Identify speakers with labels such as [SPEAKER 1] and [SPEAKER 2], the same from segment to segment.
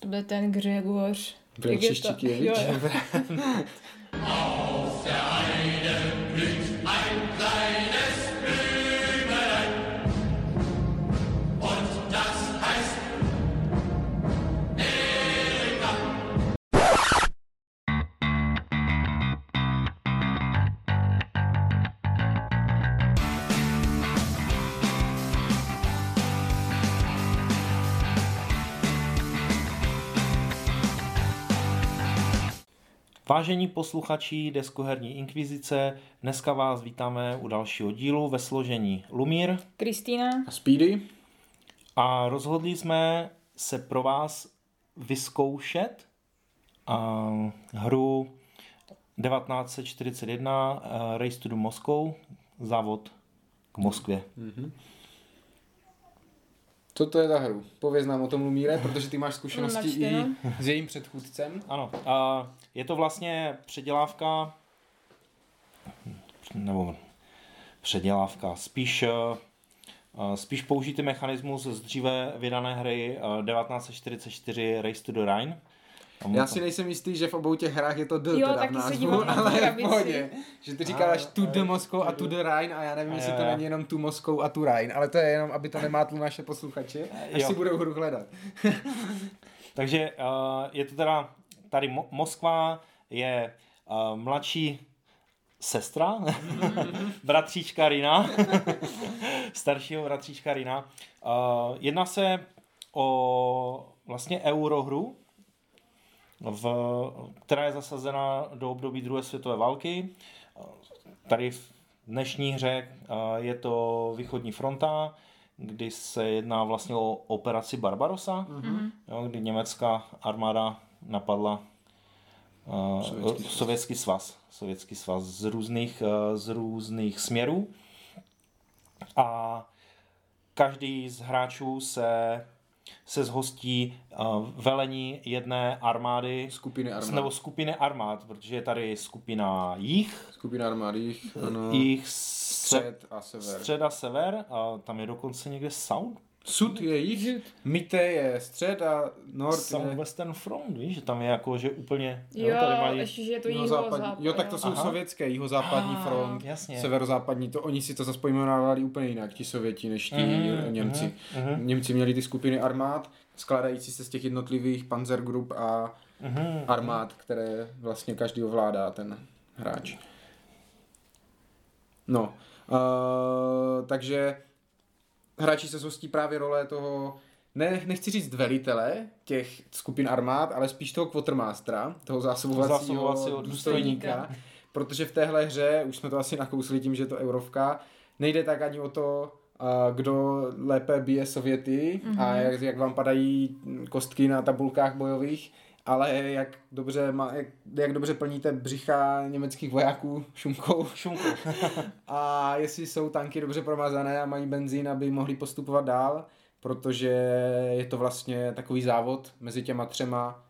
[SPEAKER 1] To byl ten Gregor.
[SPEAKER 2] Vlčiščikěvič.
[SPEAKER 3] Vážení posluchači Deskoherní inkvizice, dneska vás vítáme u dalšího dílu ve složení Lumír
[SPEAKER 1] Kristýna.
[SPEAKER 2] A Speedy?
[SPEAKER 3] a rozhodli jsme se pro vás vyzkoušet a, hru 1941 eh, Race to the Moscow, závod k Moskvě.
[SPEAKER 2] Co to je za hru? Pověz nám o tom, Lumíre, protože ty máš zkušenosti i
[SPEAKER 1] načteno.
[SPEAKER 2] s jejím předchůdcem.
[SPEAKER 3] Ano, a je to vlastně předělávka, nebo předělávka, spíš, eh, eh, spíš použitý mechanismus z dříve vydané hry eh, 1944 Race to the Rhine.
[SPEAKER 2] Já si nejsem jistý, že v obou těch hrách je to D
[SPEAKER 1] Jo,
[SPEAKER 2] teda v názvu, ale v pohodě. Že ty říkáš tu the Moscow a tu the Rhine a já nevím, jestli to není jenom tu Moscow a tu Rhine, ale to je jenom, aby to nemátlo naše posluchače, až
[SPEAKER 3] Jo.
[SPEAKER 2] si budou hru hledat.
[SPEAKER 3] Takže uh, je to teda, tady Mo- Moskva je uh, mladší sestra, bratříčka Rina, staršího bratříčka Rina. Uh, jedná se o vlastně eurohru, v, která je zasazena do období druhé světové války. Tady v dnešní hře je to východní fronta, kdy se jedná vlastně o operaci Barbarossa,
[SPEAKER 1] Mhm.
[SPEAKER 3] jo, kdy německá armáda napadla uh,
[SPEAKER 2] Sovětský
[SPEAKER 3] sovětský,
[SPEAKER 2] svaz.
[SPEAKER 3] sovětský svaz, sovětský svaz z různých, uh, z různých směrů a každý z hráčů se se zhostí uh, velení jedné armády
[SPEAKER 2] Skupiny armád.
[SPEAKER 3] nebo skupiny armád, protože je tady skupina jich,
[SPEAKER 2] Skupina armád, jich, ano,
[SPEAKER 3] jich střed,
[SPEAKER 2] střed a sever.
[SPEAKER 3] střed a sever, a tam je dokonce někde Sound,
[SPEAKER 2] Sud je jich, Mitte je střed a nord je
[SPEAKER 3] Southwestern Front, víš, že tam je jako, že úplně,
[SPEAKER 1] Jo,
[SPEAKER 3] tady mají,
[SPEAKER 1] ještě, že je to
[SPEAKER 2] jihozápadní.
[SPEAKER 1] jihozápad.
[SPEAKER 2] Jo, tak to jsou
[SPEAKER 3] Aha.
[SPEAKER 2] sovětské, jihozápadní
[SPEAKER 1] Ah,
[SPEAKER 2] front,
[SPEAKER 3] jasně.
[SPEAKER 2] severozápadní, to oni si to zase pojmenovali úplně jinak, ti Sověti, než ti
[SPEAKER 3] Mhm,
[SPEAKER 2] Němci.
[SPEAKER 3] mhm,
[SPEAKER 2] Němci měli ty skupiny armád, skládající se z těch jednotlivých panzergrup a
[SPEAKER 3] mhm.
[SPEAKER 2] armád, které vlastně každý ovládá ten hráč. No, uh, takže hráči se zhostí právě role toho, ne, nechci říct velitele těch skupin armád, ale spíš toho quartermastera, toho zásobovacího,
[SPEAKER 3] Zásobovacího
[SPEAKER 2] důstojníka, protože v téhle hře, už jsme to asi nakousli tím, že je to eurovka, nejde tak ani o to, kdo lépe bije Sověty mm-hmm. a jak, jak vám padají kostky na tabulkách bojových, ale jak dobře, má, jak, jak dobře plníte břicha německých vojáků šumkou
[SPEAKER 3] Šunku.
[SPEAKER 2] a jestli jsou tanky dobře promazané a mají benzín, aby mohli postupovat dál, protože je to vlastně takový závod mezi těma třema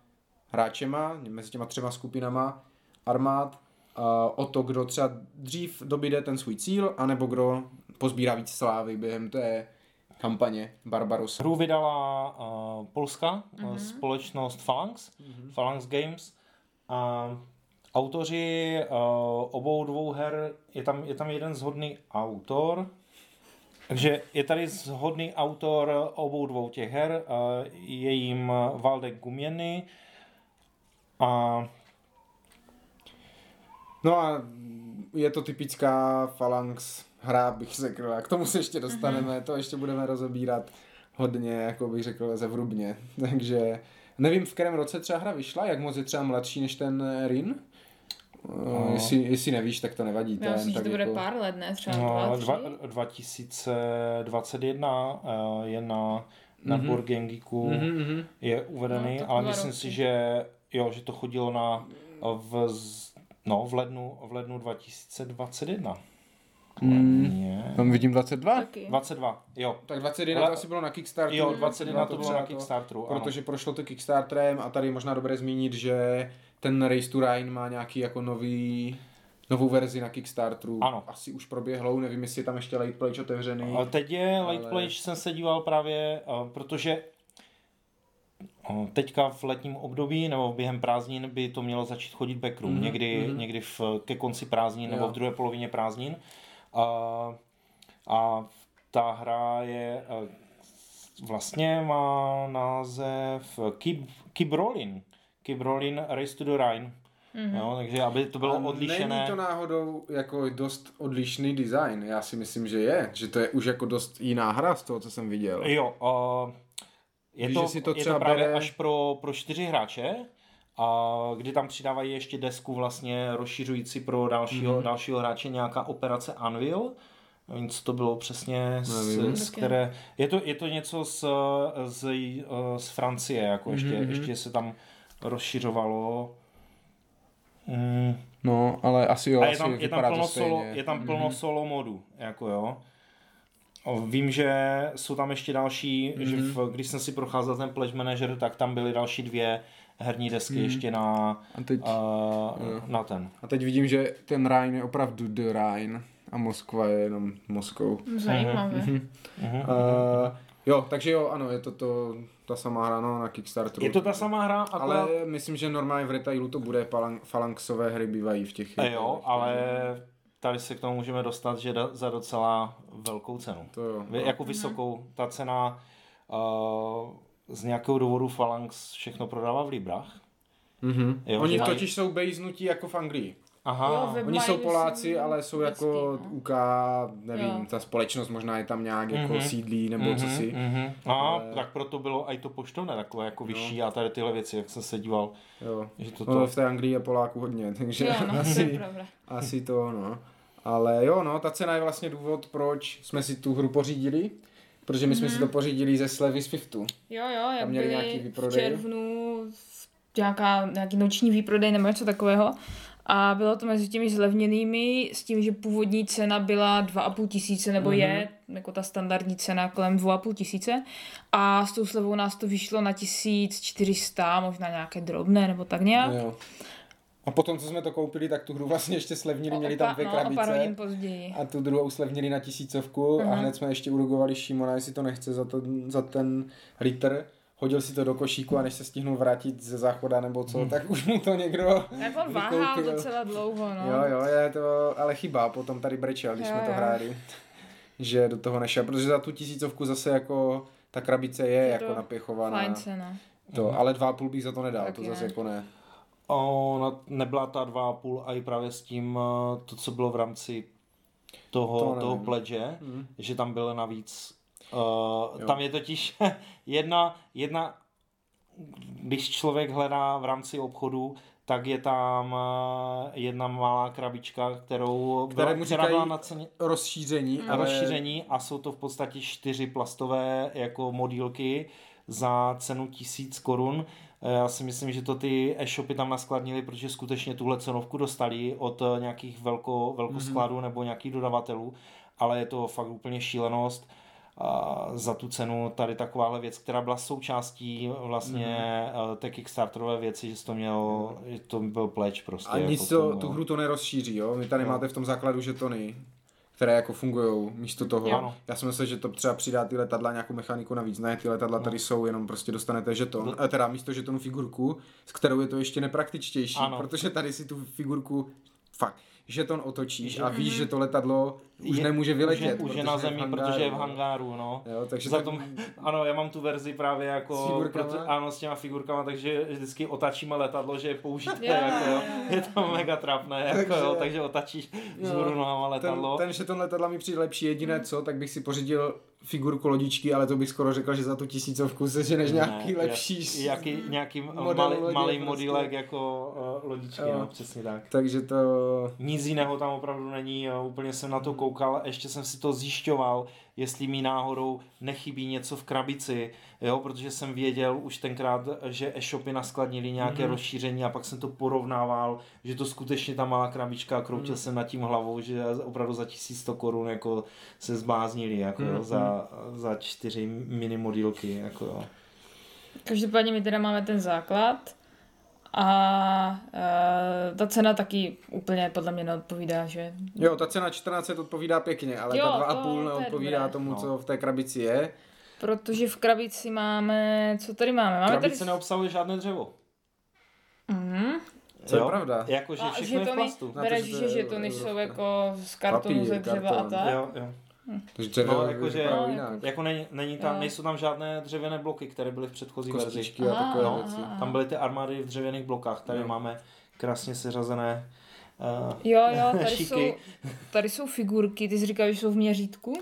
[SPEAKER 2] hráčema, mezi těma třema skupinama armád a o to, kdo třeba dřív dobíde ten svůj cíl, anebo kdo pozbírá víc slávy během té kampaně Barbarossa.
[SPEAKER 3] Hru vydala uh, Polska, uh, společnost Phalanx, Phalanx Games. A autoři uh, obou dvou her, je tam, je tam jeden zhodný autor, takže je tady zhodný autor obou dvou těch her, uh, je jim Valdek Guměny a
[SPEAKER 2] No a je to typická Phalanx hra, bych řekl. A k tomu se ještě dostaneme, to ještě budeme rozebírat hodně, jako bych řekl, zevrubně. Takže nevím, v kterém roce třeba hra vyšla, jak moc je třeba mladší než ten Rin. No. Jestli, jestli nevíš, tak to nevadí.
[SPEAKER 1] Já myslím, že to bude
[SPEAKER 2] jako-
[SPEAKER 1] pár let, ne? Třeba
[SPEAKER 3] no,
[SPEAKER 1] dva,
[SPEAKER 3] dva,
[SPEAKER 1] tři?
[SPEAKER 3] 2021 uh, je na, na
[SPEAKER 2] Mhm.
[SPEAKER 3] mm-hmm. Board Game Geeku
[SPEAKER 2] Mhm, mhm.
[SPEAKER 3] je uvedený,
[SPEAKER 1] No,
[SPEAKER 3] ale myslím
[SPEAKER 1] roky.
[SPEAKER 3] si, že jo, že to chodilo na v, z- no, v lednu, v lednu 2021.
[SPEAKER 2] Mm. Tam vidím 22.
[SPEAKER 1] Taky.
[SPEAKER 3] 22, jo.
[SPEAKER 2] Tak 21
[SPEAKER 3] Ale-
[SPEAKER 2] to asi bylo na Kickstarteru.
[SPEAKER 3] Jo, 21 to bylo na Kickstarteru, ano.
[SPEAKER 2] Protože prošlo to Kickstarterem a tady je možná dobré zmínit, že ten Race to Rhine má nějaký jako nový novou verzi na Kickstarteru.
[SPEAKER 3] Ano.
[SPEAKER 2] Asi už proběhlou, nevím, jestli je tam ještě late pledge otevřený.
[SPEAKER 3] A teď je Late
[SPEAKER 2] Ale-
[SPEAKER 3] Pledge, jsem se díval právě, uh, protože O, Teďka v letním období nebo během prázdnin by to mělo začít chodit backroom, mm-hmm. někdy, mm-hmm. někdy v, ke konci prázdnin nebo
[SPEAKER 2] Jo.
[SPEAKER 3] v druhé polovině prázdnin. A, a ta hra je eh, vlastně má název Keep, Keep Rolling. Keep Rolling Race to the Rhine. Mm-hmm. Jo, takže aby to bylo
[SPEAKER 2] A
[SPEAKER 3] odlišené.
[SPEAKER 2] Není to náhodou jako dost odlišný design? Já si myslím, že je. Že to je už jako dost jiná hra z toho, co jsem viděl.
[SPEAKER 3] Jo, uh, je,
[SPEAKER 2] Víš,
[SPEAKER 3] to,
[SPEAKER 2] si to
[SPEAKER 3] je
[SPEAKER 2] třeba
[SPEAKER 3] to právě
[SPEAKER 2] bere-
[SPEAKER 3] až pro, pro čtyři hráče, a kdy tam přidávají ještě desku vlastně rozšiřující pro dalšího,
[SPEAKER 2] Mhm.
[SPEAKER 3] mm-hmm. dalšího hráče nějaká operace Anvil. Nevím, co to bylo přesně,
[SPEAKER 2] Nevím.
[SPEAKER 3] z, z které, je to, je to něco z, z, z Francie, jako ještě,
[SPEAKER 2] Mhm,
[SPEAKER 3] mm-hmm. ještě se tam rozšiřovalo. Mm.
[SPEAKER 2] No, ale asi jo,
[SPEAKER 3] A je
[SPEAKER 2] asi
[SPEAKER 3] tam, je tam plno, solo, je tam plno solo modu, jako jo. O, Vím, že jsou tam ještě další, mm-hmm. že v, když jsem si procházel ten Pledge Manager, tak tam byly další dvě herní desky mm. ještě na,
[SPEAKER 2] A teď,
[SPEAKER 3] uh, na ten.
[SPEAKER 2] a teď vidím, že ten Rhine je opravdu The Rhine a Moskva je jenom Moskou.
[SPEAKER 1] Zajímavé.
[SPEAKER 3] Mhm.
[SPEAKER 2] Uh, jo, takže jo, ano, je to, to ta samá hra no, na Kickstarteru.
[SPEAKER 3] Je to ta samá hra, akorát...
[SPEAKER 2] Ale myslím, že normálně v retailu to bude, palang, falanxové hry bývají v těch.
[SPEAKER 3] Eh, jo, ale tady se k tomu můžeme dostat, že da, za docela velkou cenu.
[SPEAKER 2] To jo.
[SPEAKER 3] Vy- Jako vysokou. Ta cena uh, z nějakého důvodu Phalanx všechno prodává v Librách.
[SPEAKER 2] Mhm.
[SPEAKER 3] Jo,
[SPEAKER 2] Oni
[SPEAKER 3] mají-
[SPEAKER 2] totiž jsou basenutí jako v Anglii.
[SPEAKER 3] Aha.
[SPEAKER 1] Jo,
[SPEAKER 2] Oni jsou Poláci, ale jsou
[SPEAKER 1] vždycky,
[SPEAKER 2] jako
[SPEAKER 1] no.
[SPEAKER 2] UK, nevím,
[SPEAKER 1] Jo.
[SPEAKER 2] ta společnost možná je tam nějak jako
[SPEAKER 3] Mhm.
[SPEAKER 2] sídlí nebo co si.
[SPEAKER 3] Mm-hmm. A
[SPEAKER 2] Ale-
[SPEAKER 3] tak proto bylo i to poštovné takové jako vyšší a tady tyhle věci, jak jsem se díval,
[SPEAKER 2] Jo.
[SPEAKER 3] že to,
[SPEAKER 2] No, v té Anglii je Poláků hodně, takže
[SPEAKER 1] Jo, no,
[SPEAKER 2] asi, asi to, no. Ale jo, no, ta cena je vlastně důvod, proč jsme si tu hru pořídili, protože my jsme si to pořídili ze slevy z Fiftu.
[SPEAKER 1] Jo, jo, jak
[SPEAKER 2] měli
[SPEAKER 1] byli
[SPEAKER 2] nějaký
[SPEAKER 1] v
[SPEAKER 2] výprodej?
[SPEAKER 1] červnu nějaká, nějaký noční výprodej nebo něco takového. A bylo to mezi těmi zlevněnými s tím, že původní cena byla 2,5 tisíce, nebo mm-hmm. je, jako ta standardní cena kolem 2,5 tisíce. A s tou slevou nás to vyšlo na 1400, možná nějaké drobné, nebo tak nějak.
[SPEAKER 2] Jo. A potom, co jsme to koupili, tak tu hru vlastně ještě slevnili, měli tam dvě
[SPEAKER 1] no,
[SPEAKER 2] krabice.
[SPEAKER 1] hodin později.
[SPEAKER 2] A tu druhou slevnili na tisícovku a hned jsme ještě urugovali Šimona, jestli to nechce za, to, za ten liter. Hodil si to do košíku a než se stihnul vrátit ze záchoda nebo co, tak už mu to někdo
[SPEAKER 1] on váhal docela dlouho, no.
[SPEAKER 2] Jo, jo, je to ale chyba, potom tady brečel, když
[SPEAKER 1] Jo,
[SPEAKER 2] jsme to hráli, že do toho nešel, protože za tu tisícovku zase jako ta krabice je,
[SPEAKER 1] Je
[SPEAKER 2] jako napěchovaná.
[SPEAKER 1] Fajn cena.
[SPEAKER 2] To, ale dva a půl bych za to nedal,
[SPEAKER 1] Tak
[SPEAKER 2] to
[SPEAKER 1] je.
[SPEAKER 2] zase jako ne.
[SPEAKER 3] Ona nebyla ta 2,5 a i právě s tím, eh, to, co bylo v rámci toho,
[SPEAKER 2] To nevím.
[SPEAKER 3] toho pledže,
[SPEAKER 2] Mhm.
[SPEAKER 3] že tam bylo navíc, uh, tam je totiž jedna, jedna, když člověk hledá v rámci obchodu, tak je tam eh, jedna malá krabička, kterou
[SPEAKER 2] Které
[SPEAKER 3] byla, která byla na ceně
[SPEAKER 2] Rozšíření,
[SPEAKER 3] a
[SPEAKER 2] ale...
[SPEAKER 3] rozšíření a jsou to v podstatě čtyři plastové jako modílky za cenu tisíc korun. Eh, Já si myslím, že to ty e-shopy tam naskladnili, protože skutečně tuhle cenovku dostali od eh, nějakých velko, velkoskladů mm-hmm. nebo nějakých dodavatelů, ale je to fakt úplně šílenost. A za tu cenu tady takováhle věc, která byla součástí vlastně mm-hmm. té Kickstarterové věci, že to měl, že to byl pleč prostě.
[SPEAKER 2] A nic
[SPEAKER 3] jako
[SPEAKER 2] to,
[SPEAKER 3] tomu,
[SPEAKER 2] tu
[SPEAKER 3] no.
[SPEAKER 2] hru to nerozšíří, jo? Vy tady
[SPEAKER 3] Jo.
[SPEAKER 2] máte v tom základu žetony, které jako fungují místo toho.
[SPEAKER 3] Jo.
[SPEAKER 2] Já jsem myslel, že to třeba přidá ty letadla nějakou mechaniku navíc. Ne, ty letadla
[SPEAKER 3] No.
[SPEAKER 2] tady jsou, jenom prostě dostanete žeton. A teda místo žetonu figurku, s kterou je to ještě nepraktičtější,
[SPEAKER 3] Ano.
[SPEAKER 2] protože tady si tu figurku fakt žeton otočíš a víš, že to letadlo už nemůže vyletět.
[SPEAKER 3] Už je, už je na zemi, protože je v
[SPEAKER 2] no.
[SPEAKER 3] hangáru, no.
[SPEAKER 2] Jo, takže
[SPEAKER 3] Za
[SPEAKER 2] tak-
[SPEAKER 3] tom, ano, já mám tu verzi právě jako,
[SPEAKER 2] S
[SPEAKER 3] proto, ano, s těma figurkama, takže vždycky otačíme letadlo, že je použité,
[SPEAKER 1] Jo,
[SPEAKER 3] jako, jo. je to mega trapné, jako,
[SPEAKER 2] Takže-
[SPEAKER 3] jo, takže otačíš vzhůru nohama letadlo.
[SPEAKER 2] Ten, ten žeton letadla mi přijde lepší. Jediné co, tak bych si pořídil figurku lodičky, ale to bych skoro řekl, že za tu tisícovku se ženeš nějaký
[SPEAKER 3] Ne,
[SPEAKER 2] lepší.
[SPEAKER 3] jak- Jaký, nějaký
[SPEAKER 2] model
[SPEAKER 3] malý,
[SPEAKER 2] lodě
[SPEAKER 3] malý
[SPEAKER 2] prostě.
[SPEAKER 3] modílek jako uh, lodičky,
[SPEAKER 2] Jo.
[SPEAKER 3] no, přesně tak.
[SPEAKER 2] Takže to...
[SPEAKER 3] Nic jiného tam opravdu není, jo, úplně jsem na to koukal, ještě jsem si to zjišťoval, jestli mi náhodou nechybí něco v krabici, jo, protože jsem věděl už tenkrát, že e-shopy naskladnili nějaké mm-hmm. rozšíření a pak jsem to porovnával, že to skutečně ta malá krabička a kroutil mm. jsem nad tím hlavou, že opravdu za 1100 korun jako se zbláznili, jako jo, za, za čtyři mini modílky, jako jo.
[SPEAKER 1] Každopádně my teda máme ten základ a uh, ta cena taky úplně podle mě neodpovídá, že?
[SPEAKER 2] Jo, ta cena 14 odpovídá pěkně, ale
[SPEAKER 1] Jo,
[SPEAKER 2] ta
[SPEAKER 1] to-
[SPEAKER 2] 2,5
[SPEAKER 1] to
[SPEAKER 2] neodpovídá
[SPEAKER 1] dobré.
[SPEAKER 2] tomu,
[SPEAKER 3] No.
[SPEAKER 2] co v té krabici je.
[SPEAKER 1] Protože v krabici máme, co tady máme? Máme
[SPEAKER 3] Krabice
[SPEAKER 1] tady...
[SPEAKER 3] neobsahuje žádné dřevo.
[SPEAKER 1] Mhm.
[SPEAKER 2] Co je pravda.
[SPEAKER 3] Jakože
[SPEAKER 1] A
[SPEAKER 3] všechno je v plastu.
[SPEAKER 2] To,
[SPEAKER 1] bereš,
[SPEAKER 2] že to
[SPEAKER 1] že žetony jsou jako z kartonu
[SPEAKER 2] Papír,
[SPEAKER 1] ze dřeva a
[SPEAKER 2] karton.
[SPEAKER 1] tak.
[SPEAKER 3] Jo, jo.
[SPEAKER 2] Takže dřevo
[SPEAKER 3] No,
[SPEAKER 2] no,
[SPEAKER 1] No,
[SPEAKER 2] jinak.
[SPEAKER 3] Jako není, není tam,
[SPEAKER 1] Jo.
[SPEAKER 3] nejsou tam žádné dřevěné bloky, které byly v předchozí verzi.
[SPEAKER 2] A takové
[SPEAKER 1] aha,
[SPEAKER 2] věci.
[SPEAKER 1] aha.
[SPEAKER 3] Tam byly ty armády v dřevěných blokách. Tady
[SPEAKER 2] Jo.
[SPEAKER 3] máme krásně seřazené uh,
[SPEAKER 1] Jo, jo, tady
[SPEAKER 3] Šiky.
[SPEAKER 1] jsou, tady jsou figurky, ty jsi říkal, že jsou v měřítku?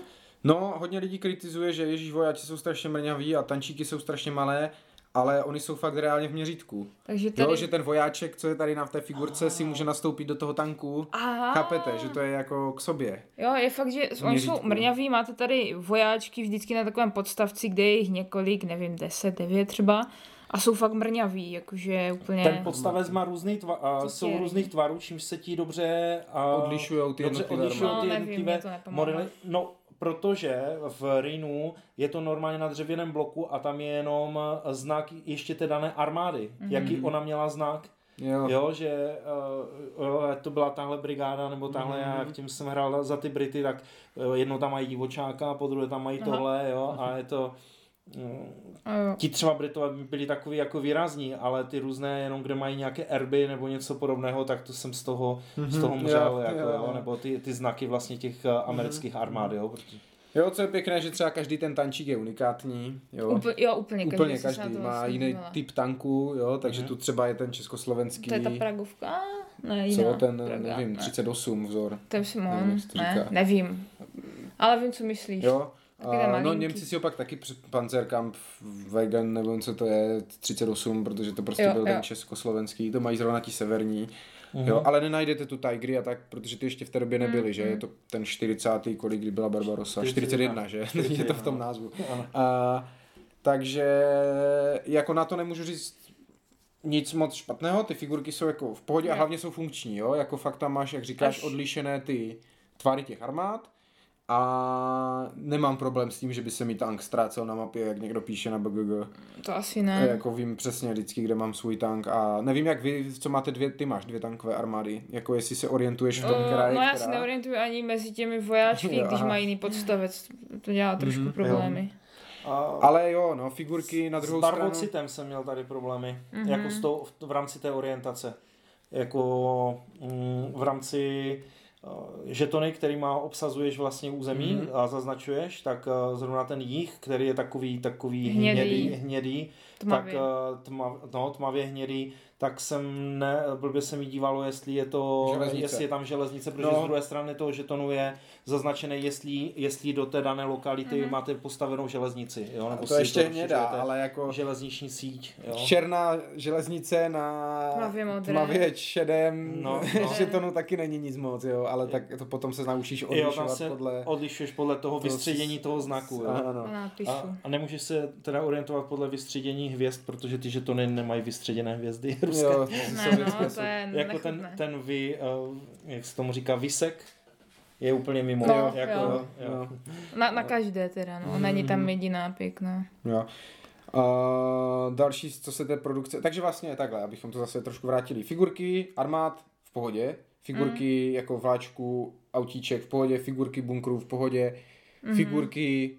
[SPEAKER 2] No, hodně lidí kritizuje, že Ježíš vojáci jsou strašně mrňaví a tančíky jsou strašně malé, ale oni jsou fakt reálně v měřítku.
[SPEAKER 1] Takže tady...
[SPEAKER 2] Jo, že ten vojáček, co je tady na té figurce, si může nastoupit do toho tanku.
[SPEAKER 1] Aha.
[SPEAKER 2] Chápete, že to je jako k sobě.
[SPEAKER 1] Jo, je fakt, že oni jsou mrňaví, máte tady vojáčky vždycky na takovém podstavci, kde je jich několik, nevím, 10, 9 třeba, a jsou fakt mrňaví, jakože úplně...
[SPEAKER 3] Ten podstavec má různý tva, a jsou různých tvarů, čímž se ti dobře a
[SPEAKER 2] Odlišujou ty
[SPEAKER 3] dobře
[SPEAKER 2] jednotlivé
[SPEAKER 3] odlišujou
[SPEAKER 1] armády.
[SPEAKER 3] ty
[SPEAKER 1] No, nevím,
[SPEAKER 3] jednotlivé
[SPEAKER 1] nepomáhá.
[SPEAKER 3] modely. No, protože v Rhinu je to normálně na dřevěném bloku a tam je jenom znak ještě té dané armády.
[SPEAKER 1] Mhm.
[SPEAKER 3] Jaký ona měla znak.
[SPEAKER 2] Jo.
[SPEAKER 3] Jo, že uh, jo, to byla tahle brigáda, nebo tahle,
[SPEAKER 2] Mhm.
[SPEAKER 3] já jak tím jsem hrál za ty Brity, tak uh, jednou tam mají divočáka, po druhé tam mají
[SPEAKER 1] Aha.
[SPEAKER 3] tohle, jo, a je to...
[SPEAKER 1] jo.
[SPEAKER 3] Ti třeba Britové byli takový jako výrazní, ale ty různé, jenom kde mají nějaké erby nebo něco podobného, tak to jsem z toho, z toho
[SPEAKER 2] Mhm,
[SPEAKER 3] mřel,
[SPEAKER 2] jo,
[SPEAKER 3] jako,
[SPEAKER 2] jo,
[SPEAKER 3] jo.
[SPEAKER 2] Mhm.
[SPEAKER 3] nebo ty, ty znaky vlastně těch uh, amerických armád, jo, protože
[SPEAKER 2] jo, co je pěkné, že třeba každý ten tančík je unikátní. Jo.
[SPEAKER 1] Úplně, jo, úplně,
[SPEAKER 2] Úplně každý
[SPEAKER 1] to
[SPEAKER 2] má
[SPEAKER 1] vlastně
[SPEAKER 2] jiný
[SPEAKER 1] dívala.
[SPEAKER 2] typ tanku, jo, takže
[SPEAKER 3] Mhm.
[SPEAKER 2] tu třeba je ten československý,
[SPEAKER 1] To je ta Pragovka? Ne, jiná.
[SPEAKER 2] co ten,
[SPEAKER 1] Praga,
[SPEAKER 2] nevím,
[SPEAKER 1] ne.
[SPEAKER 2] 38 vzor.
[SPEAKER 1] To je
[SPEAKER 2] to
[SPEAKER 1] ne, nevím. Ale vím, co myslíš.
[SPEAKER 2] Jo. A, no. Němci si opak taky před Panzerkampf Wagen, nebo co to je, 38, protože to prostě
[SPEAKER 1] Jo,
[SPEAKER 2] byl
[SPEAKER 1] jo.
[SPEAKER 2] ten československý, to mají zrovna ti severní.
[SPEAKER 3] Mhm.
[SPEAKER 2] Jo, ale nenajdete tu Tigry a tak, protože ty ještě v té době nebyly,
[SPEAKER 1] Mm,
[SPEAKER 2] že? Je to ten 40. kolik, kdy byla Barbarossa?
[SPEAKER 3] 41,
[SPEAKER 2] 41, že?
[SPEAKER 3] 41,
[SPEAKER 2] je to v tom názvu.
[SPEAKER 3] Ano.
[SPEAKER 2] A, takže jako na to nemůžu říct nic moc špatného, ty figurky jsou jako v pohodě a hlavně jsou funkční, jo? Jako fakt tam máš, jak říkáš,
[SPEAKER 1] Až-
[SPEAKER 2] odlišené ty tvary těch armád a nemám problém s tím, že by se mi tank ztrácel na mapě, jak někdo píše na BGG.
[SPEAKER 1] To asi
[SPEAKER 2] A
[SPEAKER 1] ne.
[SPEAKER 2] Jako vím přesně vždycky, kde mám svůj tank a nevím, jak vy, co máte dvě, ty máš dvě tankové armády, jako jestli se orientuješ v tom, která je
[SPEAKER 1] no já
[SPEAKER 2] která.
[SPEAKER 1] se neorientuju ani mezi těmi vojáčky,
[SPEAKER 2] Jo,
[SPEAKER 1] když
[SPEAKER 2] aha.
[SPEAKER 1] mají jiný podstavec. To dělá trošku
[SPEAKER 2] Mhm,
[SPEAKER 1] problémy.
[SPEAKER 3] A
[SPEAKER 2] Ale jo, no, figurky na
[SPEAKER 3] s
[SPEAKER 2] druhou stranu.
[SPEAKER 3] barvocitem jsem měl tady problémy,
[SPEAKER 1] Mhm.
[SPEAKER 3] jako s tou, v, v rámci té orientace. Jako mm, v rámci žetony, který má obsazuješ vlastně území
[SPEAKER 2] Mhm.
[SPEAKER 3] a zaznačuješ, tak uh, zrovna ten jich, který je takový, takový
[SPEAKER 1] Hnědý.
[SPEAKER 3] hnědý, hnědý
[SPEAKER 1] Tmavě.
[SPEAKER 3] tak uh, tma, no, tmavě hnědý, tak jsem ne, blbě se mi dívalo, jestli je to,
[SPEAKER 2] Železnice.
[SPEAKER 3] jestli je tam železnice, protože
[SPEAKER 2] No.
[SPEAKER 3] z druhé strany toho žetonu je zaznačené, jestli, jestli do té dané lokality
[SPEAKER 1] Mhm.
[SPEAKER 3] máte postavenou železnici, jo, nebo
[SPEAKER 2] to
[SPEAKER 3] si
[SPEAKER 2] ještě hnědá,
[SPEAKER 3] rozšiřujete
[SPEAKER 2] ale jako
[SPEAKER 3] železniční síť, jo.
[SPEAKER 2] černá železnice na
[SPEAKER 1] Tmavě modré.
[SPEAKER 2] tmavě šedém
[SPEAKER 3] No,
[SPEAKER 2] no,
[SPEAKER 3] no.
[SPEAKER 2] žetonu taky není nic moc, jo, ale tak to potom se naučíš
[SPEAKER 3] Jo, tam
[SPEAKER 2] odlišovat
[SPEAKER 3] se
[SPEAKER 2] podle...
[SPEAKER 3] odlišuješ podle toho
[SPEAKER 2] To
[SPEAKER 3] vystředění
[SPEAKER 2] s-
[SPEAKER 3] toho znaku, jo.
[SPEAKER 2] Ano.
[SPEAKER 1] A nápisu.
[SPEAKER 3] A, a nemůžeš se teda orientovat podle vystředění hvězd, protože ty žetony nemají vystředěné hvězdy ruské.
[SPEAKER 2] Jo,
[SPEAKER 1] Ne, no, to je
[SPEAKER 3] jako ten,
[SPEAKER 1] nechutné.
[SPEAKER 3] ten vy, uh, jak se tomu říká, vysek, je úplně mimo.
[SPEAKER 1] No,
[SPEAKER 3] jako,
[SPEAKER 1] jo.
[SPEAKER 3] jo.
[SPEAKER 2] jo.
[SPEAKER 1] Na, na každé teda, no. Není tam jediná pěkná.
[SPEAKER 2] Jo. Uh, další, co se té produkce... Takže vlastně takhle, abychom to zase trošku vrátili. Figurky, armád v pohodě, figurky
[SPEAKER 1] Mm.
[SPEAKER 2] jako vláčku, autíček v pohodě, figurky bunkrů v pohodě,
[SPEAKER 1] Mhm.
[SPEAKER 2] figurky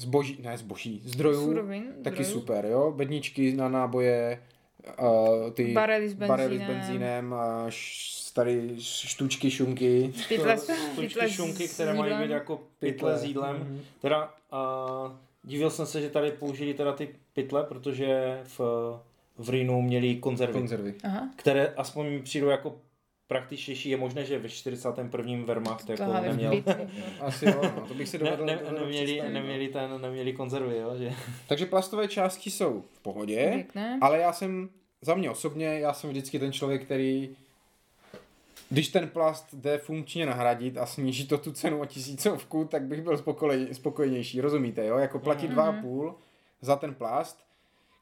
[SPEAKER 2] zboží, ne zboží, zdrojů,
[SPEAKER 1] Surovin,
[SPEAKER 2] taky
[SPEAKER 1] zdrojů.
[SPEAKER 2] super, jo. Bedničky na náboje, uh, ty
[SPEAKER 1] Barely s
[SPEAKER 2] barely s
[SPEAKER 1] benzínem.
[SPEAKER 2] benzínem, a š, tady štučky, šunky.
[SPEAKER 1] Pytle,
[SPEAKER 3] Tučky,
[SPEAKER 1] pytle
[SPEAKER 3] šunky, které mají být jako pytle s jídlem.
[SPEAKER 2] Mhm.
[SPEAKER 3] Teda uh, divil jsem se, že tady použili teda ty pytle, protože v, v Rýnu měli konzervy,
[SPEAKER 2] Konzervy.
[SPEAKER 1] Aha.
[SPEAKER 3] které aspoň mi přijdou jako praktičtější. Je možné, že ve 41. Wehrmacht jako
[SPEAKER 1] Tohle
[SPEAKER 3] neměl.
[SPEAKER 2] Asi jo, no, to bych si
[SPEAKER 3] Ne,
[SPEAKER 2] dovedl
[SPEAKER 3] ne,
[SPEAKER 2] dovedl
[SPEAKER 3] neměli,
[SPEAKER 2] no.
[SPEAKER 3] neměli, ten, neměli konzervy, jo, že?
[SPEAKER 2] Takže plastové části jsou v pohodě,
[SPEAKER 1] Pěkné.
[SPEAKER 2] ale já jsem, za mě osobně, já jsem vždycky ten člověk, který když ten plast jde funkčně nahradit a sníží to tu cenu o tisícovku, tak bych byl spokojenější, rozumíte, jo? Jako platit
[SPEAKER 1] Mhm.
[SPEAKER 2] dva a půl za ten plast,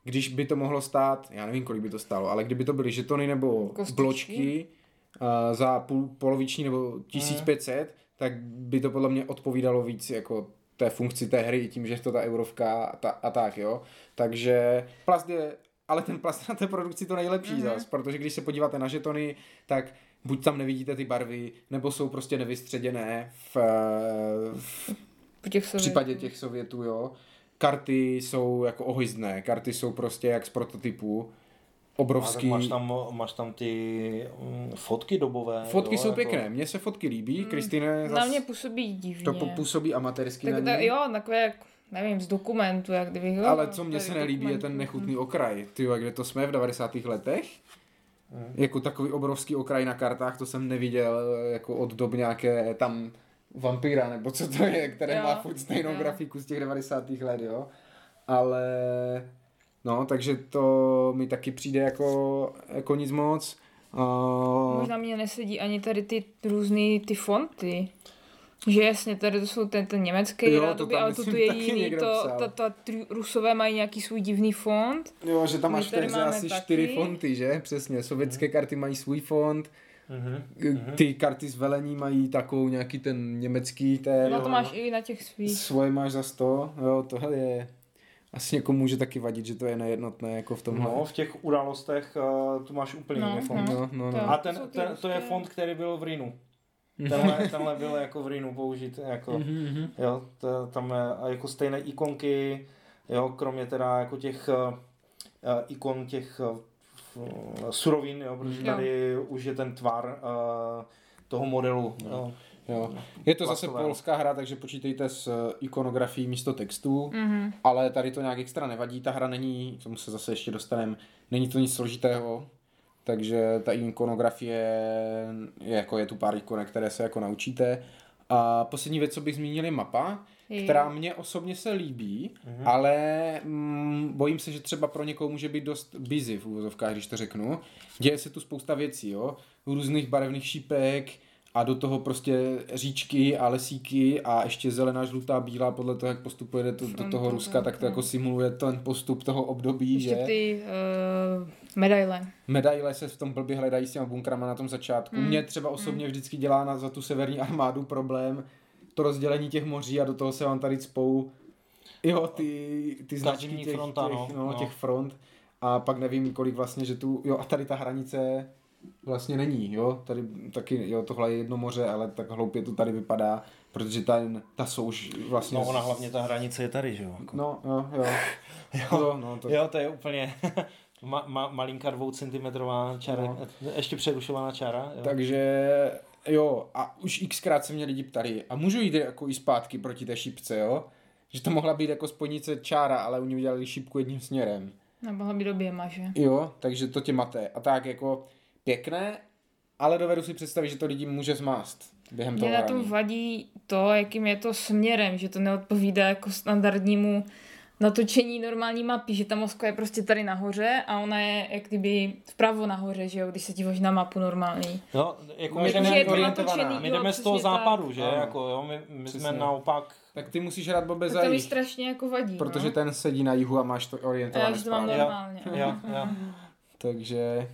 [SPEAKER 2] když by to mohlo stát, já nevím, kolik by to stálo, ale kdyby to byly žetony nebo
[SPEAKER 1] Kostičky.
[SPEAKER 2] bločky uh, za půl, poloviční nebo 1500, tak by to podle mě odpovídalo víc jako té funkci té hry, tím, že je to ta eurovka a, ta, a tak, jo. Takže plast je, ale ten plast na té produkci to nejlepší
[SPEAKER 1] Mhm.
[SPEAKER 2] mm-hmm. zas, protože když se podíváte na žetony, tak buď tam nevidíte ty barvy, nebo jsou prostě nevystředěné v, v
[SPEAKER 1] Po těch
[SPEAKER 2] v
[SPEAKER 1] Sovětů.
[SPEAKER 2] případě těch Sovětů, jo. karty jsou jako ohyzdné, karty jsou prostě jak z prototypů, obrovský.
[SPEAKER 3] Máš tam, máš tam ty mm, fotky dobové.
[SPEAKER 2] Fotky
[SPEAKER 3] jo,
[SPEAKER 2] jsou
[SPEAKER 3] jako-
[SPEAKER 2] pěkné, mně se fotky líbí, Kristýne
[SPEAKER 1] Na
[SPEAKER 2] zas
[SPEAKER 1] mě působí divně.
[SPEAKER 2] to po- působí amatérsky
[SPEAKER 1] tak,
[SPEAKER 2] na
[SPEAKER 1] tak,
[SPEAKER 2] ní.
[SPEAKER 1] jo, takové jak, nevím, z dokumentu, jak kdybych... jo,
[SPEAKER 2] Ale co mě se nelíbí, je
[SPEAKER 1] dokument.
[SPEAKER 2] ten nechutný okraj. Ty kde to jsme v 90. letech? Jako takový obrovský okraj na kartách, to jsem neviděl jako od dob nějaké tam vampíra, nebo co to je, které
[SPEAKER 1] Jo,
[SPEAKER 2] má furt stejnou
[SPEAKER 1] jo.
[SPEAKER 2] grafiku z těch 90. let, jo. Ale no, takže to mi taky přijde jako, jako nic moc. Uh,
[SPEAKER 1] Možná mě nesedí ani tady ty různý ty fonty. Že jasně, tady to jsou ten, ten německý
[SPEAKER 2] Jo, to
[SPEAKER 1] rádoby,
[SPEAKER 2] tam
[SPEAKER 1] ale to
[SPEAKER 2] myslím
[SPEAKER 1] tu je jiný, to, ta, ta, ty rusové mají nějaký svůj divný font.
[SPEAKER 2] jo, že tam máš v asi
[SPEAKER 1] taky.
[SPEAKER 2] čtyři fonty, že? Přesně, sovětské karty mají svůj font,
[SPEAKER 3] Mhm.
[SPEAKER 2] ty karty z velení mají takovou nějaký ten německý ten.
[SPEAKER 1] No to máš i na těch svých.
[SPEAKER 2] Svoje máš za 100, jo, tohle je asi někomu může taky vadit, že to je nejednotné jako v tomhle.
[SPEAKER 3] No, v těch událostech uh, tu máš úplně
[SPEAKER 1] No,
[SPEAKER 3] jiný fond.
[SPEAKER 2] no, no, no.
[SPEAKER 1] To-
[SPEAKER 3] A
[SPEAKER 1] to
[SPEAKER 3] ten, ten, to je fond, který byl v Rinu. Tenhle, tenhle byl jako v Rinu použit, jako,
[SPEAKER 2] Mhm,
[SPEAKER 3] jo, to, tam je a jako stejné ikonky, jo, kromě teda jako těch uh, ikon těch uh, surovin, jo, protože
[SPEAKER 1] Jo.
[SPEAKER 3] tady už je ten tvar uh, toho modelu, jo.
[SPEAKER 2] Jo. Je to zase
[SPEAKER 3] Plastového.
[SPEAKER 2] polská hra, takže počítejte s ikonografií místo textů,
[SPEAKER 1] Mhm.
[SPEAKER 2] ale tady to nějak extra nevadí, ta hra není, k tomu se zase ještě dostaneme, není to nic složitého, takže ta ikonografie je jako je tu pár ikonek, které se jako naučíte. A poslední věc, co bych zmínil, je mapa,
[SPEAKER 1] Jo.
[SPEAKER 2] která mě osobně se líbí,
[SPEAKER 3] Mhm.
[SPEAKER 2] ale mm, bojím se, že třeba pro někoho může být dost busy v úvozovkách, když to řeknu. Děje se tu spousta věcí, jo, různých barevných šípek a do toho prostě říčky a lesíky a ještě zelená, žlutá, bílá, podle toho, jak postupujete do, do toho Ruska, tak to jako simuluje ten postup toho období,
[SPEAKER 1] Ještě
[SPEAKER 2] že
[SPEAKER 1] ty uh, medaile.
[SPEAKER 2] medaile se v tom blbě hledají s těma bunkrama na tom začátku.
[SPEAKER 1] Hmm.
[SPEAKER 2] Mě třeba osobně vždycky dělá na, za tu severní armádu problém to rozdělení těch moří a do toho se vám tady cpou jo, ty, ty značky těch,
[SPEAKER 3] fronta,
[SPEAKER 2] těch,
[SPEAKER 3] no,
[SPEAKER 2] no,
[SPEAKER 3] no.
[SPEAKER 2] těch front a pak nevím, kolik vlastně, že tu, jo a tady ta hranice vlastně není, jo, tady taky, jo, tohle je jedno moře, ale tak hloupě to tady vypadá, protože ta, ta souš vlastně...
[SPEAKER 3] No ona hlavně ta hranice je tady, že jo. Jako.
[SPEAKER 2] No, jo, jo.
[SPEAKER 3] Jo.
[SPEAKER 2] jo no, to,
[SPEAKER 3] Jo, to je úplně ma, ma, malinká dvoucentimetrová čára,
[SPEAKER 2] No.
[SPEAKER 3] ještě přerušovaná čára. Jo.
[SPEAKER 2] Takže jo, a už xkrát se mě lidi ptali, a můžu jít jako i zpátky proti té šipce, jo? Že to mohla být jako spojnice čára, ale oni udělali šipku jedním směrem.
[SPEAKER 1] Nemohla být oběma, že?
[SPEAKER 2] Jo, takže to tě mate. A tak jako pěkné, ale dovedu si představit, že to lidi může zmást během toho
[SPEAKER 1] Mě na tom vadí to, jakým je to směrem, že to neodpovídá jako standardnímu natočení normální mapy, že ta Moskva je prostě tady nahoře a ona je jak kdyby vpravo nahoře, že jo, když se díváš na mapu normální.
[SPEAKER 3] No, jako
[SPEAKER 2] No,
[SPEAKER 3] my jdeme,
[SPEAKER 2] je to
[SPEAKER 3] my,
[SPEAKER 1] jo,
[SPEAKER 3] jdeme z toho
[SPEAKER 1] přesně tak.
[SPEAKER 3] západu, že?
[SPEAKER 2] Ano.
[SPEAKER 3] Jako, jo, my, my jsme
[SPEAKER 2] Přesně.
[SPEAKER 3] naopak...
[SPEAKER 2] Tak ty musíš hrát Bobe za
[SPEAKER 1] to mi
[SPEAKER 2] jich,
[SPEAKER 1] strašně jako vadí,
[SPEAKER 2] protože
[SPEAKER 1] no.
[SPEAKER 2] ten sedí na jihu a máš to
[SPEAKER 1] A já,
[SPEAKER 2] orientované
[SPEAKER 1] že to mám normálně.
[SPEAKER 3] Jo, jo.
[SPEAKER 2] Takže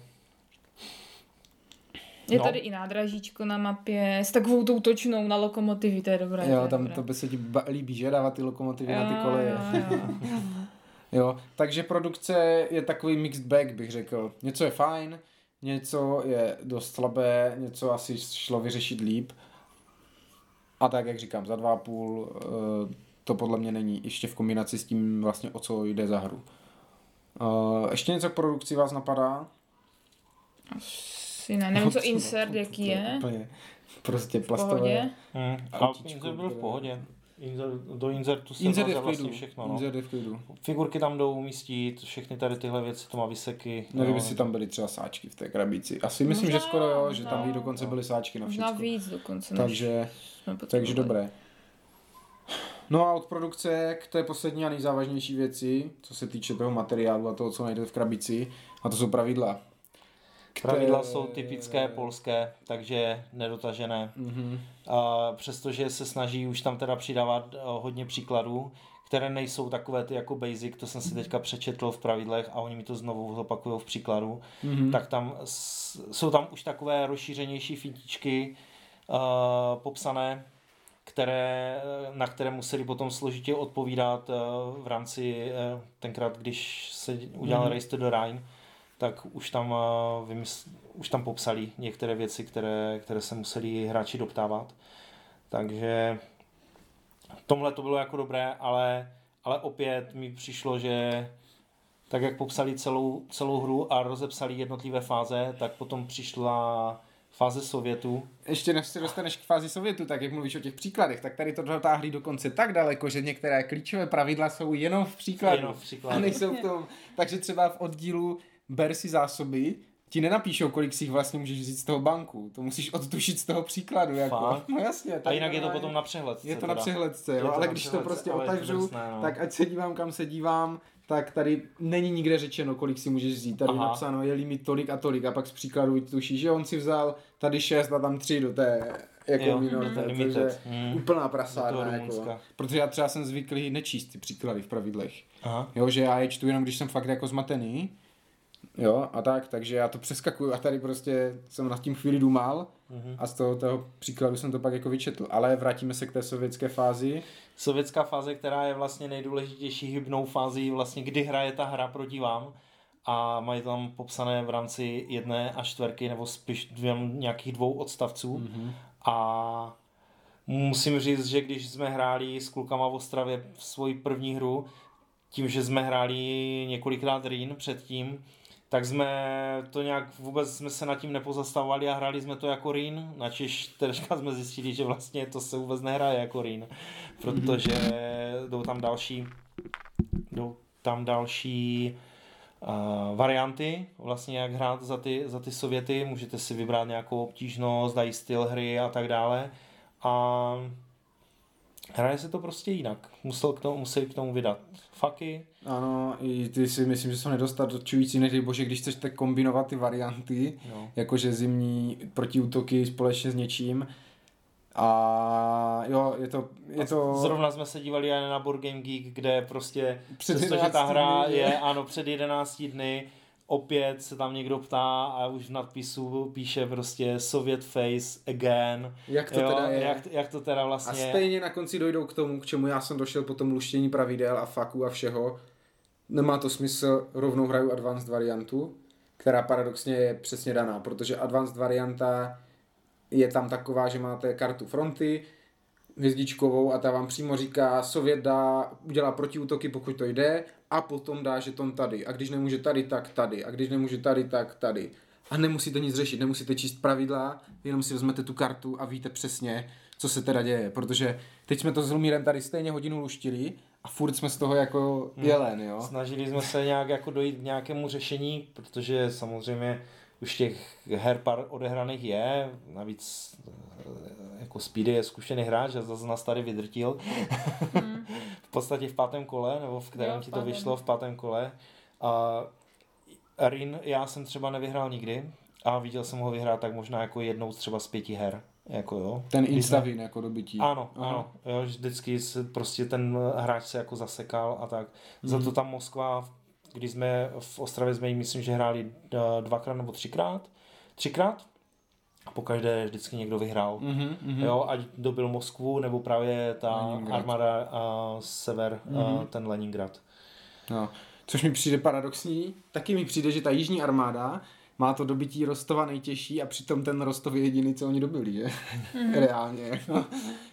[SPEAKER 1] Je
[SPEAKER 3] No.
[SPEAKER 1] tady i nádražíčko na mapě s takovou tou točnou na lokomotivy, to je dobré.
[SPEAKER 2] jo, tam
[SPEAKER 1] dobré.
[SPEAKER 2] to by se ti líbí, že? Dávat ty lokomotivy na ty
[SPEAKER 1] Jo,
[SPEAKER 2] koleje.
[SPEAKER 1] jo, jo.
[SPEAKER 2] Jo, takže produkce je takový mixed bag, bych řekl. Něco je fajn, něco je dost slabé, něco asi šlo vyřešit líp. A tak, jak říkám, za dva a půl eh, to podle mě není ještě v kombinaci s tím vlastně o co jde za hru. Eh, Ještě něco k produkci vás napadá?
[SPEAKER 1] Asi ne, nevím, co insert, jaký je.
[SPEAKER 2] Úplně prostě plastové.
[SPEAKER 3] Hmm. A
[SPEAKER 2] Autíčko,
[SPEAKER 3] insert byl v pohodě. Do insertu se
[SPEAKER 2] Insert je
[SPEAKER 3] vleze
[SPEAKER 2] v klidu.
[SPEAKER 3] vlastně všechno. No.
[SPEAKER 2] Insert je v klidu.
[SPEAKER 3] Figurky tam jdou umístit, všechny tady tyhle věci, to má.
[SPEAKER 2] Nevím,
[SPEAKER 3] no.
[SPEAKER 2] jestli tam byly třeba sáčky v té krabici. Asi myslím,
[SPEAKER 1] Možná
[SPEAKER 2] že skoro jo, že tam i
[SPEAKER 1] jo.
[SPEAKER 2] dokonce byly sáčky na
[SPEAKER 1] Možná
[SPEAKER 2] všechno.
[SPEAKER 1] víc dokonce,
[SPEAKER 2] Takže. Takže dobré. No a od produkce k té poslední a nejzávažnější věci, co se týče toho materiálu a toho, co najde v krabici, a to jsou pravidla.
[SPEAKER 3] Pravidla
[SPEAKER 2] Které-
[SPEAKER 3] jsou typické polské, takže nedotažené.
[SPEAKER 2] Mhm.
[SPEAKER 3] A přestože se snaží už tam teda přidávat eh, hodně příkladů, které nejsou takové ty jako basic, to jsem si teďka přečetl v pravidlech a oni mi to znovu zopakují v příkladu,
[SPEAKER 2] Mhm.
[SPEAKER 3] tak tam jsou tam už takové rozšířenější fintičky uh, popsané, které, na které museli potom složitě odpovídat uh, v rámci uh, tenkrát, když se udělal
[SPEAKER 2] Mhm.
[SPEAKER 3] Race to the Rhine, tak už tam, uh, vymysl, už tam popsali některé věci, které, které se museli hráči doptávat. Takže tomhle to bylo jako dobré, ale ale opět mi přišlo, že tak jak popsali celou, celou hru a rozepsali jednotlivé fáze, tak potom přišla fáze Sovětu.
[SPEAKER 2] Ještě než se dostaneš k fázi Sovětu, tak jak mluvíš o těch příkladech, tak tady to dotáhli dokonce tak daleko, že některé klíčové pravidla jsou jenom v příkladu.
[SPEAKER 3] Jenom v příkladu.
[SPEAKER 2] A nejsou v tom. Takže třeba v oddílu ber si zásoby, ti nenapíšou, kolik si jich vlastně můžeš vzít z toho banku. To musíš odtušit z toho příkladu. Jako.
[SPEAKER 3] Fakt?
[SPEAKER 2] No jasně.
[SPEAKER 3] A jinak je to potom na přehledce.
[SPEAKER 2] Je to
[SPEAKER 3] teda.
[SPEAKER 2] na přehledce, jo, ale když to
[SPEAKER 3] přehledce,
[SPEAKER 2] prostě
[SPEAKER 3] to
[SPEAKER 2] otevřu,
[SPEAKER 3] drsné, no.
[SPEAKER 2] tak ať se dívám, kam se dívám, tak tady není nikde řečeno, kolik si můžeš vzít. Tady je
[SPEAKER 3] Aha.
[SPEAKER 2] napsáno, je limit tolik a tolik a pak z příkladu vytušíš, že on si vzal tady 6 a tam 3 do té jako
[SPEAKER 3] Jo,
[SPEAKER 2] minor,
[SPEAKER 3] mhm.
[SPEAKER 2] takže
[SPEAKER 3] mhm.
[SPEAKER 2] úplná prasárna. Jako. Protože já třeba jsem zvyklý nečíst ty příklady v pravidlech.
[SPEAKER 3] Aha.
[SPEAKER 2] Jo, že já je čtu jenom, když jsem fakt jako zmatený. Jo, a tak, takže já to přeskakuju a tady prostě jsem nad tím chvíli dumal
[SPEAKER 3] Mhm.
[SPEAKER 2] a z toho, toho příkladu jsem to pak jako vyčetl. Ale vrátíme se k té sovětské fázi.
[SPEAKER 3] Sovětská fáze, která je vlastně nejdůležitější hybnou fází, vlastně kdy hraje ta hra proti vám a mají tam popsané v rámci jedné a čtverky nebo spíš dvě, nějakých dvou odstavců
[SPEAKER 2] Mhm.
[SPEAKER 3] a musím říct, že když jsme hráli s klukama v Ostravě v svoji první hru, tím, že jsme hráli několikrát Rýn předtím, tak jsme to nějak vůbec jsme se nad tím nepozastavovali a hráli jsme to jako Rýn, načež teďka jsme zjistili, že vlastně to se vůbec nehraje jako Rýn, protože jdou tam další jdou tam další uh, varianty, vlastně jak hrát za ty, za ty Sověty, můžete si vybrat nějakou obtížnost, dají styl hry a tak dále. A hraje se to prostě jinak. Musel k tomu, museli k tomu vydat faky,
[SPEAKER 2] Ano, i ty si myslím, že jsou nedostačující, nedej bože, když chcete kombinovat ty varianty,
[SPEAKER 3] no.
[SPEAKER 2] jakože zimní protiútoky společně s něčím. A jo, je to, je to...
[SPEAKER 3] Zrovna jsme se dívali na Board Game Geek, kde prostě,
[SPEAKER 2] Před
[SPEAKER 3] přestože ta
[SPEAKER 2] 11
[SPEAKER 3] hra
[SPEAKER 2] dny,
[SPEAKER 3] je, ano, před 11 dny, opět se tam někdo ptá a už v nadpisu píše prostě Soviet Face again.
[SPEAKER 2] Jak to
[SPEAKER 3] jo,
[SPEAKER 2] teda je?
[SPEAKER 3] Jak, jak to teda
[SPEAKER 2] A
[SPEAKER 3] vlastně je.
[SPEAKER 2] stejně na konci dojdou k tomu, k čemu já jsem došel po tom luštění pravidel a faku a všeho. Nemá to smysl, rovnou hraju advanced variantu, která paradoxně je přesně daná, protože advanced varianta je tam taková, že máte kartu fronty, hvězdičkovou a ta vám přímo říká, Sovět dá, udělá protiútoky, pokud to jde, a potom dá žeton tady. A když nemůže tady, tak tady. A když nemůže tady, tak tady. A nemusíte nic řešit, nemusíte číst pravidla, jenom si vezmete tu kartu a víte přesně, co se teda děje. Protože teď jsme to s Lumírem tady stejně hodinu luštili a furt jsme z toho jako jelen, jo.
[SPEAKER 3] Snažili jsme se nějak jako dojít k nějakému řešení, protože samozřejmě už těch her pár odehraných je, navíc eh, jako Speedy je zkušený hráč a zase nás tady vydrtil. v podstatě v pátém kole, nebo v kterém
[SPEAKER 1] Jo, v
[SPEAKER 3] ti to vyšlo, v pátém kole. A Rin já jsem třeba nevyhrál nikdy a viděl jsem ho vyhrát tak možná jako jednou z třeba z pěti her. Jako jo.
[SPEAKER 2] Ten
[SPEAKER 3] jsme-
[SPEAKER 2] instavin jako dobytí.
[SPEAKER 3] ano,
[SPEAKER 2] Aha.
[SPEAKER 3] ano. Jo, vždycky se prostě ten hráč se jako zasekal a tak. Za
[SPEAKER 2] Mhm.
[SPEAKER 3] to tam Moskva, když jsme v Ostravě jsme jí myslím, že hráli eh, dvakrát nebo třikrát. Třikrát? A pokaždé vždycky někdo vyhrál.
[SPEAKER 2] Mhm, mhm.
[SPEAKER 3] Jo, ať dobil Moskvu, nebo právě ta
[SPEAKER 2] Leningrad.
[SPEAKER 3] armáda uh, sever,
[SPEAKER 2] Mhm.
[SPEAKER 3] uh, ten Leningrad.
[SPEAKER 2] No. Což mi přijde paradoxní. Taky mi přijde, že ta jižní armáda má to dobytí Rostova nejtěžší a přitom ten Rostov je jediný, co oni dobili, že? Reálně, jako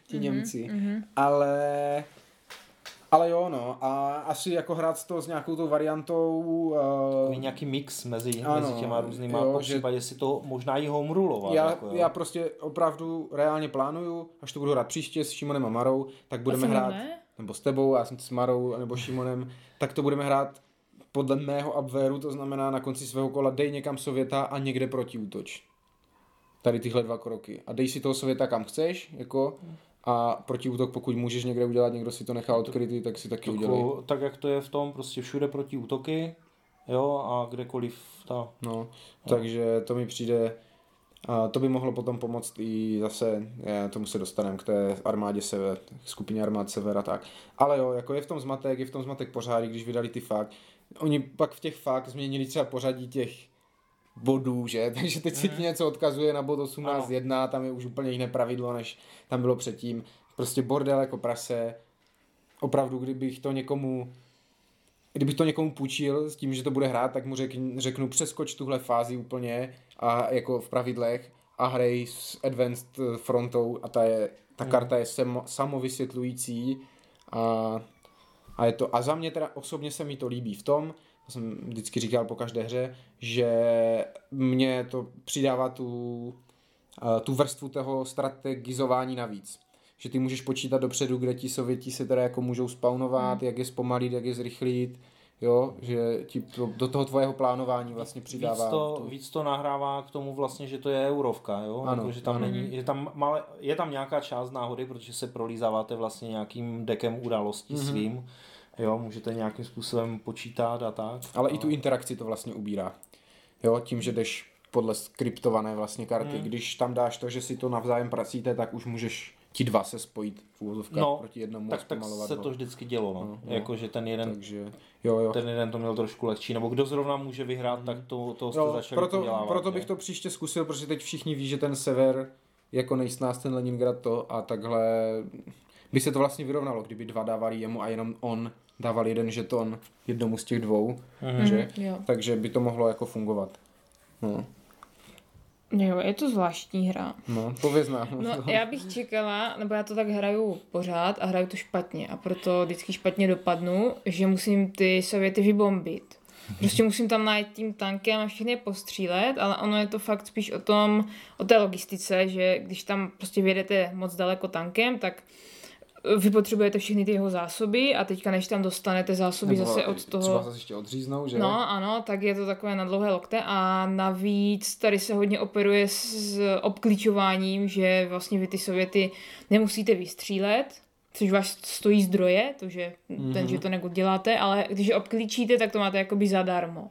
[SPEAKER 2] ti Němci.
[SPEAKER 1] Mhm.
[SPEAKER 2] Ale... Ale jo, no. A asi jako hrát to s nějakou tou variantou...
[SPEAKER 3] Takový
[SPEAKER 2] Uh,
[SPEAKER 3] nějaký mix mezi,
[SPEAKER 2] Ano,
[SPEAKER 3] mezi těma různýma,
[SPEAKER 2] jo,
[SPEAKER 3] po
[SPEAKER 2] že-
[SPEAKER 3] případě si to možná i home rulovat.
[SPEAKER 2] já,
[SPEAKER 3] jako, jo.
[SPEAKER 2] já prostě opravdu reálně plánuju, až to budu hrát příště s Šimonem a Marou, tak budeme
[SPEAKER 1] Asi
[SPEAKER 2] hrát...
[SPEAKER 1] ne?
[SPEAKER 2] nebo s tebou, já jsem s Marou nebo Šimonem, tak to budeme hrát podle mého upwareu, to znamená na konci svého kola dej někam Sověta a někde protiútoč. Tady tyhle dva kroky. A dej si toho Sověta kam chceš, jako, a protiútok, pokud můžeš někde udělat, někdo si to nechá odkrytý, tak si taky udělej.
[SPEAKER 3] Takovou- tak jak to je v tom, prostě všude proti útoky, jo, a kdekoliv ta...
[SPEAKER 2] No, takže to mi přijde, a to by mohlo potom pomoct i zase, je, tomu se dostaneme k té armádě sever, skupině armád sever a tak. Ale jo, jako je v tom zmatek, je v tom zmatek pořád, když vydali ty fakt. Oni pak v těch fakt změnili třeba pořadí těch bodů, že? Takže teď si ti něco odkazuje na bod 18.1, tam je už úplně jiné pravidlo, než tam bylo předtím. Prostě bordel jako prase. Opravdu, kdybych to někomu kdybych to někomu půjčil s tím, že to bude hrát, tak mu řeknu, řeknu přeskoč tuhle fázi úplně a jako v pravidlech a hrej s advanced eh, frontou a ta, je, ta
[SPEAKER 3] Mhm.
[SPEAKER 2] karta je samo, samovysvětlující a A, je to, a za mě teda osobně se mi to líbí v tom, to jsem vždycky říkal po každé hře, že mě to přidává tu, eh, tu vrstvu toho strategizování navíc. Že ty můžeš počítat dopředu, kde ti sověti se teda jako můžou spawnovat, jak je zpomalit, jak je zrychlit, jo, že ti to, do toho tvojeho plánování vlastně přidává.
[SPEAKER 3] Víc to, víc to nahrává k tomu vlastně, že to je eurovka, jo?
[SPEAKER 2] Ano,
[SPEAKER 3] jako, že tam
[SPEAKER 2] ano.
[SPEAKER 3] není, je tam, malé, je tam nějaká část náhody, protože se prolízáváte vlastně nějakým dekem událostí
[SPEAKER 2] Mhm.
[SPEAKER 3] mm-hmm. svým, jo, můžete nějakým způsobem počítat a tak.
[SPEAKER 2] Ale i tu interakci to vlastně ubírá. Jo, tím, že jdeš podle skriptované vlastně karty.
[SPEAKER 3] Hmm.
[SPEAKER 2] Mm. Když tam dáš to, že si to navzájem pracíte, tak už můžeš ti dva se spojit v úvozovkách
[SPEAKER 3] No,
[SPEAKER 2] proti jednomu a
[SPEAKER 3] tak, tak se to vždycky dělo, no.
[SPEAKER 2] No, no.
[SPEAKER 3] Jako, že ten jeden,
[SPEAKER 2] Takže, jo, jo.
[SPEAKER 3] ten jeden to měl trošku lehčí, nebo kdo zrovna může vyhrát, tak to, to jste
[SPEAKER 2] jo
[SPEAKER 3] začali
[SPEAKER 2] proto,
[SPEAKER 3] podělávat,
[SPEAKER 2] proto
[SPEAKER 3] že?
[SPEAKER 2] bych to příště zkusil, protože teď všichni ví, že ten sever jako nejsnáz ten Leningrad to a takhle by se to vlastně vyrovnalo, kdyby dva dávali jemu a jenom on dával jeden žeton jednomu z těch dvou,
[SPEAKER 3] Mhm.
[SPEAKER 2] že?
[SPEAKER 1] Jo.
[SPEAKER 2] Takže by to mohlo jako fungovat. No,
[SPEAKER 1] jo, je to zvláštní hra.
[SPEAKER 2] no pověz nám.
[SPEAKER 1] No, já bych čekala, nebo já to tak hraju pořád a hraju to špatně a proto vždycky špatně dopadnu, že musím ty sověty vybombit. Prostě musím tam najít tím tankem a všechny je postřílet, ale ono je to fakt spíš o tom, o té logistice, že když tam prostě vyjedete moc daleko tankem, tak vy potřebujete všechny ty jeho zásoby a teďka než tam dostanete zásoby
[SPEAKER 2] Nebo
[SPEAKER 1] zase od
[SPEAKER 2] Třeba
[SPEAKER 1] toho...
[SPEAKER 2] zase ještě odříznou, že?
[SPEAKER 1] No, ano, tak je to takové na dlouhé lokte a navíc tady se hodně operuje s obklíčováním, že vlastně vy ty sověty nemusíte vystřílet, což vás stojí zdroje, to, že
[SPEAKER 2] Mhm.
[SPEAKER 1] ten, že to neuděláte, ale když je obklíčíte, tak to máte jakoby zadarmo.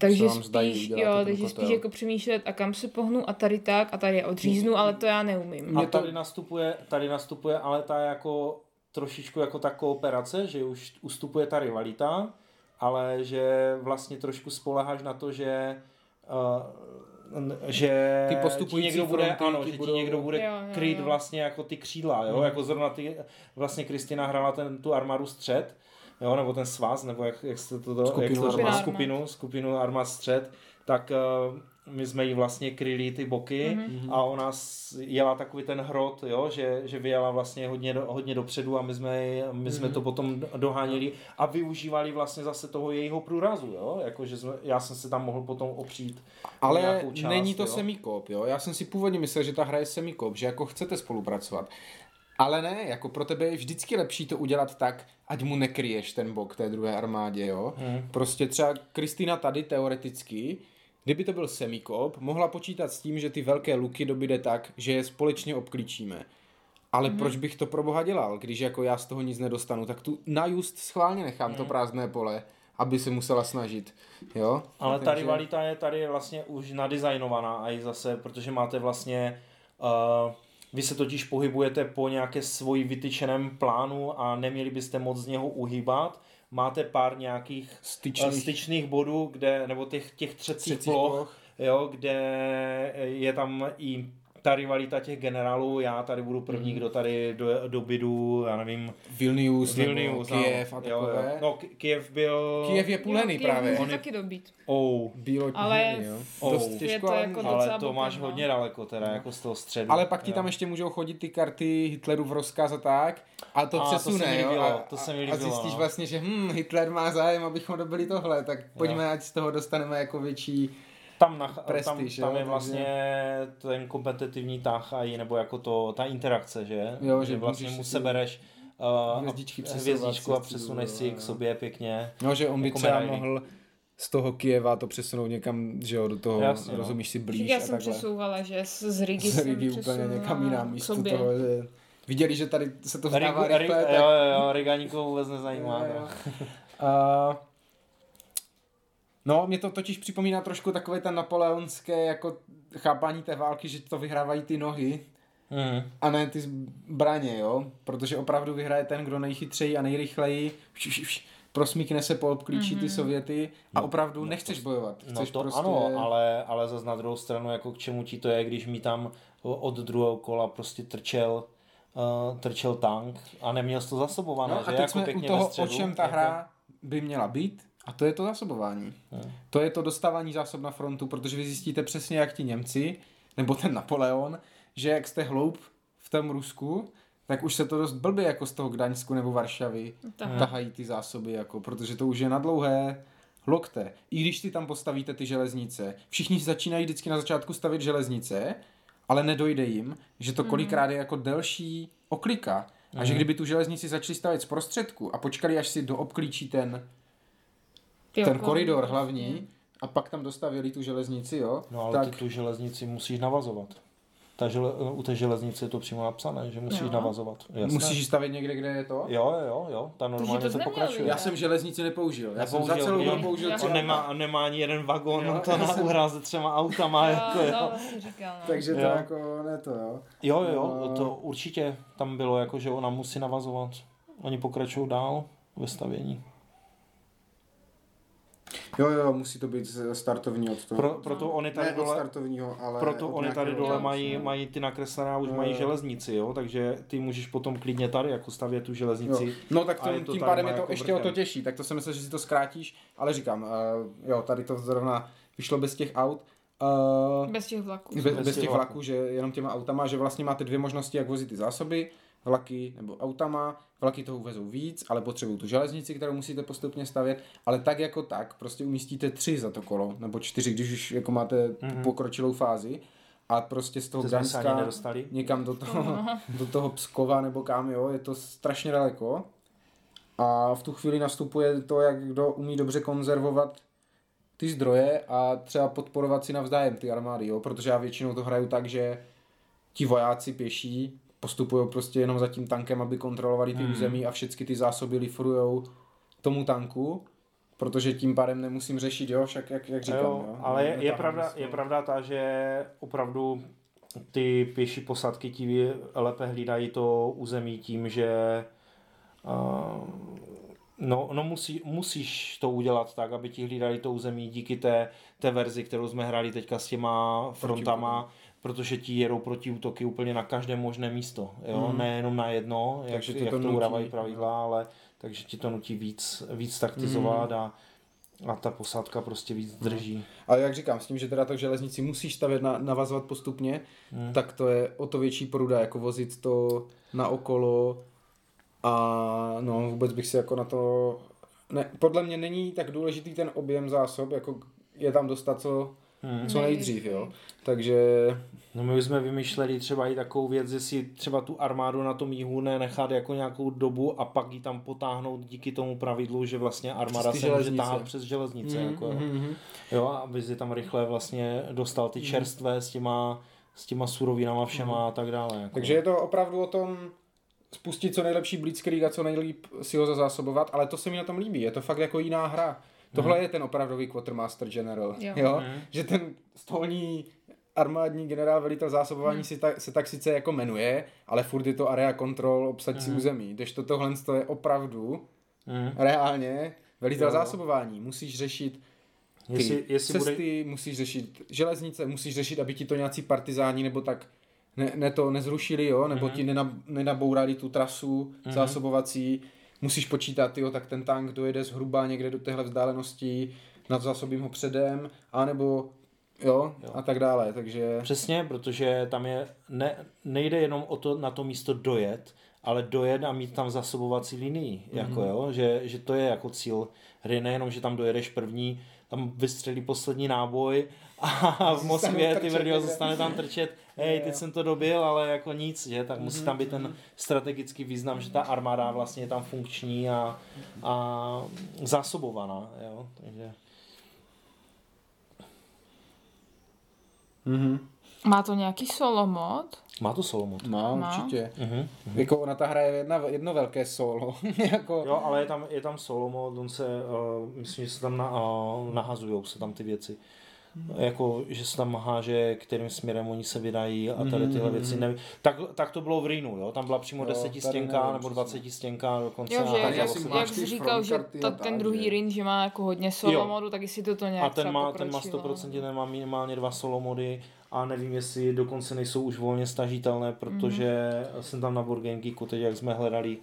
[SPEAKER 1] Takže
[SPEAKER 2] vám zdají,
[SPEAKER 1] spíš,
[SPEAKER 2] uděláte
[SPEAKER 1] jo, takže
[SPEAKER 2] kotel.
[SPEAKER 1] spíš jako přemýšlet a kam se pohnu a tady tak a tady je odříznu, ale to já neumím.
[SPEAKER 3] A tady nastupuje, tady nastupuje ale ta jako trošičku jako ta kooperace, že už ustupuje ta rivalita, ale že vlastně trošku spoleháš na to, že uh, že
[SPEAKER 2] Ty
[SPEAKER 3] ti
[SPEAKER 2] postupující
[SPEAKER 3] někdo bude,
[SPEAKER 2] fronty
[SPEAKER 3] ano,
[SPEAKER 2] ti
[SPEAKER 3] že ti
[SPEAKER 2] budou-
[SPEAKER 3] někdo bude
[SPEAKER 1] Jo, jo,
[SPEAKER 3] kryt
[SPEAKER 1] jo.
[SPEAKER 3] vlastně jako ty křídla, jo, jako zrovna ty, vlastně Kristina hrála ten, tu armádu střed, jo, nebo ten svaz, nebo jak, jak jste to,
[SPEAKER 2] Skupinu
[SPEAKER 3] jak to skupinu, skupinu armád střed, tak uh, my jsme jí vlastně kryli ty boky
[SPEAKER 1] Mhm.
[SPEAKER 3] a ona jela takový ten hrot, jo, že, že vyjela vlastně hodně, do, hodně dopředu a my jsme, my jsme
[SPEAKER 2] Mhm.
[SPEAKER 3] to potom doháněli a využívali vlastně zase toho jejího průrazu, jo, jako že jsme, já jsem se tam mohl potom opřít
[SPEAKER 2] Ale
[SPEAKER 3] část,
[SPEAKER 2] není to
[SPEAKER 3] jo.
[SPEAKER 2] semikop, jo? Já jsem si původně myslel, že ta hra je semikop, že jako chcete spolupracovat. Ale ne, jako pro tebe je vždycky lepší to udělat tak, ať mu nekryješ ten bok té druhé armádě, jo?
[SPEAKER 3] Hmm.
[SPEAKER 2] Prostě třeba Kristýna tady teoreticky, kdyby to byl semikop, mohla počítat s tím, že ty velké luky dobíde tak, že je společně obklíčíme. Ale
[SPEAKER 3] Mhm.
[SPEAKER 2] mm-hmm. proč bych to pro boha dělal, když jako já z toho nic nedostanu, tak tu na just schválně nechám
[SPEAKER 3] Mhm.
[SPEAKER 2] to prázdné pole, aby se musela snažit, jo?
[SPEAKER 3] Ale ta rivalita je tady vlastně už nadizajnovaná a i zase, protože máte vlastně, uh, vy se totiž pohybujete po nějaké svoji vytyčeném plánu a neměli byste moc z něho uhýbat. Máte pár nějakých
[SPEAKER 2] Styčných-
[SPEAKER 3] styčných, styčných bodů, kde, nebo těch, těch třecích
[SPEAKER 2] Třecích
[SPEAKER 3] ploch,
[SPEAKER 2] ploch.
[SPEAKER 3] jo, kde je tam i ta rivalita těch generálů, já tady budu první, kdo tady do, do bydu, já nevím,
[SPEAKER 2] Vilnius,
[SPEAKER 3] Vilnius,
[SPEAKER 2] nebo Kiev a
[SPEAKER 3] ano. Jo,
[SPEAKER 2] takové.
[SPEAKER 3] jo. No, K- Kiev byl...
[SPEAKER 2] Kiev je půlený
[SPEAKER 1] Jo,
[SPEAKER 2] právě.
[SPEAKER 3] On je-
[SPEAKER 1] taky dobít.
[SPEAKER 3] Oh,
[SPEAKER 2] Bílo
[SPEAKER 1] Ale
[SPEAKER 2] jo.
[SPEAKER 3] Oh.
[SPEAKER 2] Dost
[SPEAKER 3] Je
[SPEAKER 2] těžko,
[SPEAKER 1] to
[SPEAKER 2] ale
[SPEAKER 1] jako
[SPEAKER 3] ale to
[SPEAKER 1] bokem,
[SPEAKER 3] máš
[SPEAKER 1] no.
[SPEAKER 3] hodně daleko teda, jako z toho středu.
[SPEAKER 2] ale pak ti
[SPEAKER 3] Jo.
[SPEAKER 2] tam ještě můžou chodit ty karty Hitlerův rozkaz a tak a to
[SPEAKER 3] A to
[SPEAKER 2] přesune,
[SPEAKER 3] se mi
[SPEAKER 2] jo. A,
[SPEAKER 3] to se mi
[SPEAKER 2] a
[SPEAKER 3] líbilo,
[SPEAKER 2] zjistíš
[SPEAKER 3] no.
[SPEAKER 2] vlastně, že hm, Hitler má zájem, abychom dobili tohle, tak pojďme,
[SPEAKER 3] Jo.
[SPEAKER 2] ať z toho dostaneme jako větší...
[SPEAKER 3] tam, na, tam,
[SPEAKER 2] prestiž, jo,
[SPEAKER 3] tam je
[SPEAKER 2] takže-
[SPEAKER 3] vlastně ten kompetitivní tah a i nebo jako to, ta interakce, že?
[SPEAKER 2] Jo, že
[SPEAKER 3] vlastně
[SPEAKER 2] můžeš
[SPEAKER 3] mu
[SPEAKER 2] si
[SPEAKER 3] se
[SPEAKER 2] tu
[SPEAKER 3] bereš uh,
[SPEAKER 2] hvězdičky
[SPEAKER 3] hvězdičku a přesuneš si
[SPEAKER 2] jo,
[SPEAKER 3] k
[SPEAKER 2] jo.
[SPEAKER 3] sobě pěkně.
[SPEAKER 2] No, že on by
[SPEAKER 3] Jako
[SPEAKER 2] třeba
[SPEAKER 3] medaily.
[SPEAKER 2] mohl z toho Kieva to přesunout někam, že jo, do toho,
[SPEAKER 3] Jasně, no.
[SPEAKER 2] rozumíš si blíž
[SPEAKER 1] Já
[SPEAKER 2] a
[SPEAKER 1] jsem
[SPEAKER 2] takhle.
[SPEAKER 1] přesouvala, že z z Rigi,
[SPEAKER 2] Z
[SPEAKER 1] jsem
[SPEAKER 2] Rigi úplně
[SPEAKER 1] přesunula
[SPEAKER 2] někam jinam místo
[SPEAKER 1] sobě.
[SPEAKER 2] toho, že viděli, že tady se to vzdává rychle,
[SPEAKER 3] ri,
[SPEAKER 2] tak
[SPEAKER 3] jo, jo, jo, Riganíkov vůbec nezajímá.
[SPEAKER 2] Jo,
[SPEAKER 3] no.
[SPEAKER 2] jo. Uh, no, mě to totiž připomíná trošku takové ten napoleonské jako chápání té války, že to vyhrávají ty nohy
[SPEAKER 3] Mhm.
[SPEAKER 2] a ne ty zbraně, jo? Protože opravdu vyhraje ten, kdo nejchytřejí a nejrychleji vš, vš, vš, prosmíkne se po obklíčí ty Sověty a opravdu nechceš bojovat.
[SPEAKER 3] No
[SPEAKER 2] Chceš
[SPEAKER 3] to
[SPEAKER 2] prostě...
[SPEAKER 3] ano, ale, ale zase na druhou stranu, jako k čemu ti to je, když mi tam od druhého kola prostě trčel, uh, trčel tank a neměl jsi to zasobované,
[SPEAKER 2] No
[SPEAKER 3] že
[SPEAKER 2] a teď
[SPEAKER 3] jako
[SPEAKER 2] jsme u toho, o čem ta
[SPEAKER 3] jako-
[SPEAKER 2] hra by měla být, a to je to zásobování.
[SPEAKER 3] Hmm.
[SPEAKER 2] To je to dostávání zásob na frontu, protože vy zjistíte přesně, jak ti Němci, nebo ten Napoleon, že jak jste hloub v tom Rusku, tak už se to dost blbě jako z toho Gdaňsku nebo Varšavy
[SPEAKER 1] Tak.
[SPEAKER 2] tahají ty zásoby, jako, protože to už je na dlouhé lokte. I když ty tam postavíte ty železnice, všichni začínají vždycky na začátku stavět železnice, ale nedojde jim, že to kolikrát je jako delší oklika. A že kdyby tu železnici začali stavět z prostředku a počkali, až si doobklíčí ten,
[SPEAKER 1] Jo,
[SPEAKER 2] ten
[SPEAKER 1] jako-
[SPEAKER 2] koridor hlavní a pak tam dostavěli tu železnici, jo,
[SPEAKER 3] No ale
[SPEAKER 2] tak
[SPEAKER 3] ty tu železnici musíš navazovat. Ta žele, u té železnice je to přímo napsané, že musíš
[SPEAKER 1] Jo.
[SPEAKER 3] navazovat. Jasné.
[SPEAKER 2] musíš ji stavět někde, kde je to.
[SPEAKER 3] Jo, jo, jo, ta normálně
[SPEAKER 1] to
[SPEAKER 3] to, pokračuje.
[SPEAKER 2] Já jsem železnici nepoužil. Já jsem za
[SPEAKER 3] Nepoužil,
[SPEAKER 2] celou
[SPEAKER 3] jo.
[SPEAKER 2] dobu použil třeba
[SPEAKER 3] On nemá, nemá ani jeden vagon,
[SPEAKER 2] Jo,
[SPEAKER 3] on to na
[SPEAKER 2] jsem-
[SPEAKER 3] uhráze třema autama. jako,
[SPEAKER 1] Jo,
[SPEAKER 3] jo.
[SPEAKER 1] no, vlastně říkal, no.
[SPEAKER 2] Takže to
[SPEAKER 3] Jo.
[SPEAKER 2] jako ne to, jo.
[SPEAKER 3] jo, jo,
[SPEAKER 2] No.
[SPEAKER 3] to určitě tam bylo, jako, že ona musí navazovat. Oni pokračují dál ve stavění.
[SPEAKER 2] Jo, jo, musí to být z startovní od toho.
[SPEAKER 3] Pro, proto oni tady
[SPEAKER 2] ne od
[SPEAKER 3] dole,
[SPEAKER 2] startovního, ale
[SPEAKER 3] proto
[SPEAKER 2] od
[SPEAKER 3] oni tady dole mají,
[SPEAKER 1] jo.
[SPEAKER 3] mají ty nakreslené a už
[SPEAKER 2] Jo,
[SPEAKER 3] mají
[SPEAKER 2] jo.
[SPEAKER 3] železnici, jo, takže ty můžeš potom klidně tady jako stavět tu železnici.
[SPEAKER 2] Jo. No tak to, tím pádem je to
[SPEAKER 3] jako
[SPEAKER 2] ještě o to těžší, tak to jsem myslel, že si to zkrátíš, ale říkám, uh, jo, tady to zrovna vyšlo bez těch aut, uh,
[SPEAKER 1] Bez těch vlaků.
[SPEAKER 2] bez, bez těch vlaků, že jenom těma autama, že vlastně máte dvě možnosti, jak vozit ty zásoby, vlaky nebo autama, vlaky toho uvezou víc, ale potřebují tu železnici, kterou musíte postupně stavět, ale tak jako tak, prostě umístíte tři za to kolo, nebo čtyři, když už jako máte mm-hmm. tu pokročilou fázi a prostě z toho Gdaňska
[SPEAKER 3] nedostali.
[SPEAKER 2] někam do toho, do toho Pskova nebo kam, jo, je to strašně daleko a v tu chvíli nastupuje to, jak kdo umí dobře konzervovat ty zdroje a třeba podporovat si navzájem ty armády, jo, protože já většinou to hraju tak, že ti vojáci pěší postupují prostě jenom za tím tankem, aby kontrolovali ty
[SPEAKER 3] Hmm.
[SPEAKER 2] území a všechny ty zásoby lifrujou tomu tanku, protože tím pádem nemusím řešit, jo, však jak, jak říkám,
[SPEAKER 3] jo,
[SPEAKER 2] jo.
[SPEAKER 3] ale je, je, pravda,
[SPEAKER 2] z
[SPEAKER 3] je pravda ta, že opravdu ty pěší posádky ti lépe hlídají to území tím, že uh, no, no musí, musíš to udělat tak, aby ti hlídali to území díky té, té verzi, kterou jsme hráli teďka s těma frontama, protože ti jedou proti útoky úplně na každé možné místo, jo,
[SPEAKER 2] Mhm.
[SPEAKER 3] nejenom na jedno, jak,
[SPEAKER 2] Takže ti
[SPEAKER 3] jak
[SPEAKER 2] to
[SPEAKER 3] to,
[SPEAKER 2] nutí,
[SPEAKER 3] udávají pravidla, ale takže ti to nutí víc, víc taktizovat a, a ta posádka prostě víc drží.
[SPEAKER 2] Ale jak říkám, s tím, že teda to železnici musíš stavět, na, navazovat postupně, hmm. tak to je o to větší pruda, jako vozit to na okolo a no vůbec bych si jako na to... Ne, podle mě není tak důležitý ten objem zásob, jako je tam dostat co,
[SPEAKER 3] Hmm.
[SPEAKER 2] co nejdřív, jo. Takže
[SPEAKER 3] No my už jsme vymýšleli třeba i takovou věc, že si třeba tu armádu na tom jihu nechat jako nějakou dobu a pak ji tam potáhnout díky tomu pravidlu, že vlastně armáda se může táhat přes železnice.
[SPEAKER 2] Mm,
[SPEAKER 3] jako, jo.
[SPEAKER 2] mm, mm.
[SPEAKER 3] jo, a aby si tam rychle vlastně dostal ty čerstvé s těma, s těma surovinama všema a tak dále. Jako.
[SPEAKER 2] Takže je to opravdu o tom spustit co nejlepší blitzkrieg a co nejlíp si ho zazásobovat, ale to se mi na tom líbí, je to fakt jako jiná hra. Tohle je ten opravdový Quartermaster General, jo.
[SPEAKER 1] Jo.
[SPEAKER 3] Mhm.
[SPEAKER 2] Že ten stolní armádní generál velitel zásobování si tak, se tak sice jako jmenuje, ale furt je to area control obsad si území, kdežto tohle to je opravdu
[SPEAKER 3] Mm.
[SPEAKER 2] reálně velitel
[SPEAKER 3] Jo.
[SPEAKER 2] zásobování. Musíš řešit ty
[SPEAKER 3] Jestli, jestli bude,
[SPEAKER 2] cesty, musíš řešit železnice, musíš řešit, aby ti to nějací partizáni nebo tak ne, ne to nezrušili, jo, nebo
[SPEAKER 3] Mhm.
[SPEAKER 2] ti nenab, nenabourali tu trasu zásobovací, musíš počítat, jo, tak ten tank dojede zhruba někde do téhle vzdálenosti, nadzásobím ho předem, anebo jo,
[SPEAKER 3] Jo.
[SPEAKER 2] a tak dále, takže
[SPEAKER 3] Přesně, protože tam je, ne, nejde jenom o to na to místo dojet, ale dojet a mít tam zasobovací linii,
[SPEAKER 2] Mhm.
[SPEAKER 3] jako jo, že, že to je jako cíl hry, nejenom, že tam dojedeš první, tam vystřelí poslední náboj a v Moskvě ty vrdio zůstane tam trčet, hej, teď jsem to dobil, ale jako nic, že, tak musí tam být
[SPEAKER 2] Mhm.
[SPEAKER 3] ten strategický význam, že ta armáda vlastně je tam funkční a, a zásobovaná, jo, takže...
[SPEAKER 2] mhm.
[SPEAKER 1] Má to nějaký solo mod?
[SPEAKER 3] Má to solo mod.
[SPEAKER 2] má,
[SPEAKER 1] Má?
[SPEAKER 2] určitě.
[SPEAKER 3] Mhm.
[SPEAKER 2] Jako ona ta hra je jedna, jedno velké solo, jako
[SPEAKER 3] Jo, ale je tam, je tam solo mod, on se, uh, myslím, že se tam na, uh, nahazujou se tam ty věci. Jako, že se tam háže, kterým směrem oni se vydají a tady tyhle věci. Nevím. Tak, tak to bylo v Rinu, jo? Tam byla přímo
[SPEAKER 2] Jo, tady
[SPEAKER 3] desetistěnka
[SPEAKER 2] nevím
[SPEAKER 3] nebo
[SPEAKER 2] přesně.
[SPEAKER 3] dvacetistěnka dokonce.
[SPEAKER 1] Jo,
[SPEAKER 3] a
[SPEAKER 1] že jak, jak jsi říkal, že ta, ten druhý ring, že má jako hodně solo
[SPEAKER 3] Jo.
[SPEAKER 1] modu, tak jestli to to nějak
[SPEAKER 3] a ten má, ten má
[SPEAKER 1] pokročilo.
[SPEAKER 3] 100% ten má minimálně dva solo mody a nevím, jestli dokonce nejsou už volně stažitelné, protože jsem tam na Geeku teď, jak jsme hledali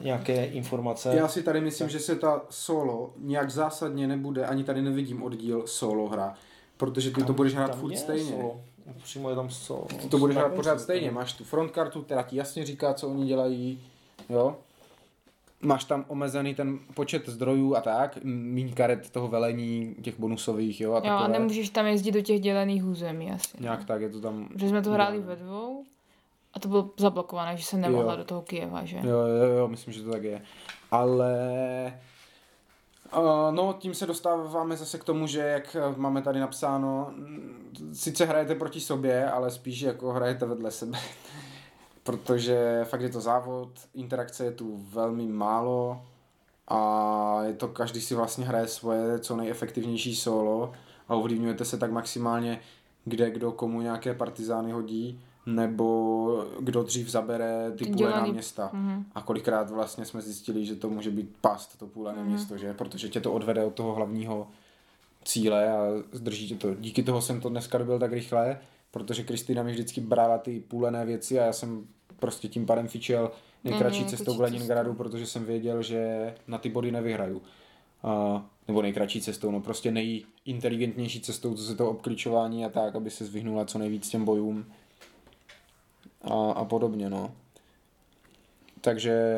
[SPEAKER 3] nějaké informace.
[SPEAKER 2] Já si tady myslím, že se ta solo nějak zásadně nebude, ani tady nevidím oddíl solo hra, protože ty to budeš hrát
[SPEAKER 3] Tam
[SPEAKER 2] furt stejně.
[SPEAKER 3] Solo. Přímo je tam co?
[SPEAKER 2] Ty to budeš hrát pořád stejně, máš tu frontkartu, která ti jasně říká, co oni dělají, jo. Máš tam omezený ten počet zdrojů a tak, míň karet toho velení, těch bonusových, jo, a
[SPEAKER 1] Jo, a nemůžeš tam jezdit do těch dělených území asi.
[SPEAKER 2] Nějak tak, je to tam...
[SPEAKER 1] Protože jsme to hráli ve dvou a to bylo zablokované, že jsem nemohla
[SPEAKER 2] Jo.
[SPEAKER 1] do toho Kijeva, že?
[SPEAKER 2] Jo, jo, jo, myslím, že to tak je. Ale... Uh, no, tím se dostáváme zase k tomu, že jak eh, máme tady napsáno, mm, sice hrajete proti sobě, ale spíš jako hrajete vedle sebe. Protože fakt je to závod, interakce je tu velmi málo a je to, každý si vlastně hraje svoje co nejefektivnější solo a ovlivňujete se tak maximálně, kde kdo komu nějaké partizány hodí, nebo kdo dřív zabere ty
[SPEAKER 1] Ty
[SPEAKER 2] půle na
[SPEAKER 1] dělaný-
[SPEAKER 2] města.
[SPEAKER 1] Mhm.
[SPEAKER 2] A kolikrát vlastně jsme zjistili, že to může být past, to půlené
[SPEAKER 1] Mhm.
[SPEAKER 2] město, že? Protože tě to odvede od toho hlavního cíle a zdrží tě to. Díky toho jsem to dneska dobil tak rychle, protože Kristýna mi vždycky brala ty půlené věci a já jsem prostě tím pádem fičel nejkratší
[SPEAKER 1] Mhm,
[SPEAKER 2] cestou k
[SPEAKER 1] kratší
[SPEAKER 2] Leningradu, protože jsem věděl, že na ty body nevyhraju. A, nebo nejkratší cestou, no prostě nejinteligentnější cestou, co se toho obklíčování a tak, aby se zvyhnula co nejvíc těm bojům a, a podobně, no. Takže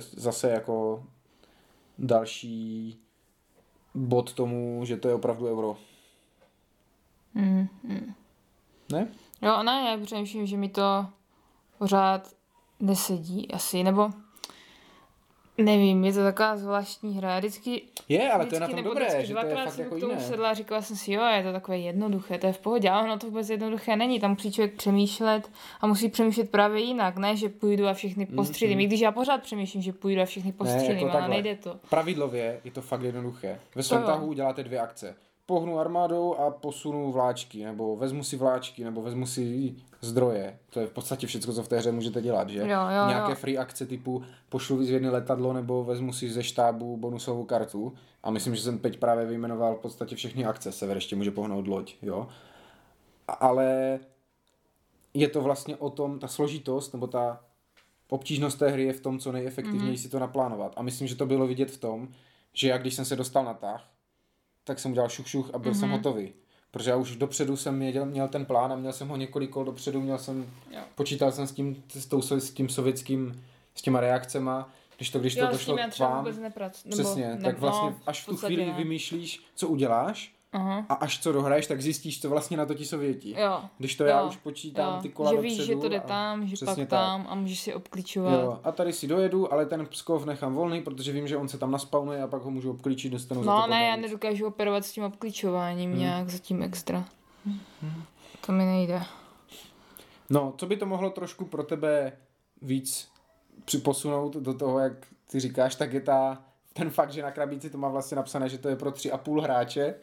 [SPEAKER 2] zase jako další bod tomu, že to je opravdu euro.
[SPEAKER 1] Mm, mm.
[SPEAKER 2] Ne?
[SPEAKER 1] Jo, ne, já přemýšlím, že mi to pořád nesedí asi, nebo nevím, je to taková zvláštní hra. Vždycky,
[SPEAKER 2] Je, ale to je na
[SPEAKER 1] vždycky
[SPEAKER 2] tom dobré,
[SPEAKER 1] vždycky
[SPEAKER 2] že to je
[SPEAKER 1] dvakrát
[SPEAKER 2] fakt
[SPEAKER 1] jsem
[SPEAKER 2] jako
[SPEAKER 1] k tomu
[SPEAKER 2] jiné.
[SPEAKER 1] sedla a říkala jsem si, jo, je to takové jednoduché, to je v pohodě, ale ono to vůbec jednoduché není, tam musí člověk přemýšlet a musí přemýšlet právě jinak, ne, že půjdu a všechny postřílím, i když já pořád přemýšlím, že půjdu a všechny postřílím,
[SPEAKER 2] jako
[SPEAKER 1] ale
[SPEAKER 2] takhle.
[SPEAKER 1] nejde to.
[SPEAKER 2] Pravidlově je to fakt jednoduché. Ve svém tahu uděláte dvě akce. Pohnu armádou a posunu vláčky, nebo vezmu si vláčky, nebo vezmu si zdroje. To je v podstatě všechno, co v té hře můžete dělat, že?
[SPEAKER 1] Jo, jo,
[SPEAKER 2] Nějaké
[SPEAKER 1] jo.
[SPEAKER 2] free akce typu pošlu vyzvědný letadlo, nebo vezmu si ze štábu bonusovou kartu. A myslím, že jsem teď právě vyjmenoval v podstatě všechny akce. Sever ještě může pohnout loď, jo. Ale je to vlastně o tom, ta složitost, nebo ta obtížnost té hry je v tom, co nejefektivněji mm-hmm. si to naplánovat. A myslím, že to bylo vidět v tom, že já když jsem se dostal na tah, tak jsem udělal šuch, šuch a byl mm-hmm. jsem hotový. Protože já už dopředu jsem měl, měl ten plán a měl jsem ho několik kol dopředu, měl jsem,
[SPEAKER 1] Jo.
[SPEAKER 2] počítal jsem s tím, s, tou, s tím sovětským, s těma reakcema, když to, když
[SPEAKER 1] Jo,
[SPEAKER 2] to došlo k vám,
[SPEAKER 1] vůbec nepracuji.
[SPEAKER 2] přesně, tak vlastně až v tu chvíli
[SPEAKER 1] ne.
[SPEAKER 2] vymýšlíš, co uděláš
[SPEAKER 1] Aha.
[SPEAKER 2] a až co dohraješ, tak zjistíš, co vlastně na to ti Sověti.
[SPEAKER 1] Jo.
[SPEAKER 2] Když to já
[SPEAKER 1] Jo,
[SPEAKER 2] už počítám
[SPEAKER 1] jo.
[SPEAKER 2] ty kola
[SPEAKER 1] Že
[SPEAKER 2] dopředu.
[SPEAKER 1] víš, že to jde
[SPEAKER 2] a-
[SPEAKER 1] tam, že pak
[SPEAKER 2] tak.
[SPEAKER 1] tam a můžeš si obklíčovat.
[SPEAKER 2] Jo, a tady si dojedu, ale ten Pskov nechám volný, protože vím, že on se tam naspawnuje a pak ho můžu obklíčit, dostanu za
[SPEAKER 1] No
[SPEAKER 2] to
[SPEAKER 1] ne, já
[SPEAKER 2] navíc.
[SPEAKER 1] nedokážu operovat s tím obklíčováním nějak zatím extra. To mi nejde.
[SPEAKER 2] No, co by to mohlo trošku pro tebe víc připosunout do toho, jak ty říkáš, tak je ta, ten fakt, že na krabici to má vlastně napsané, že to je pro tři a půl hráče.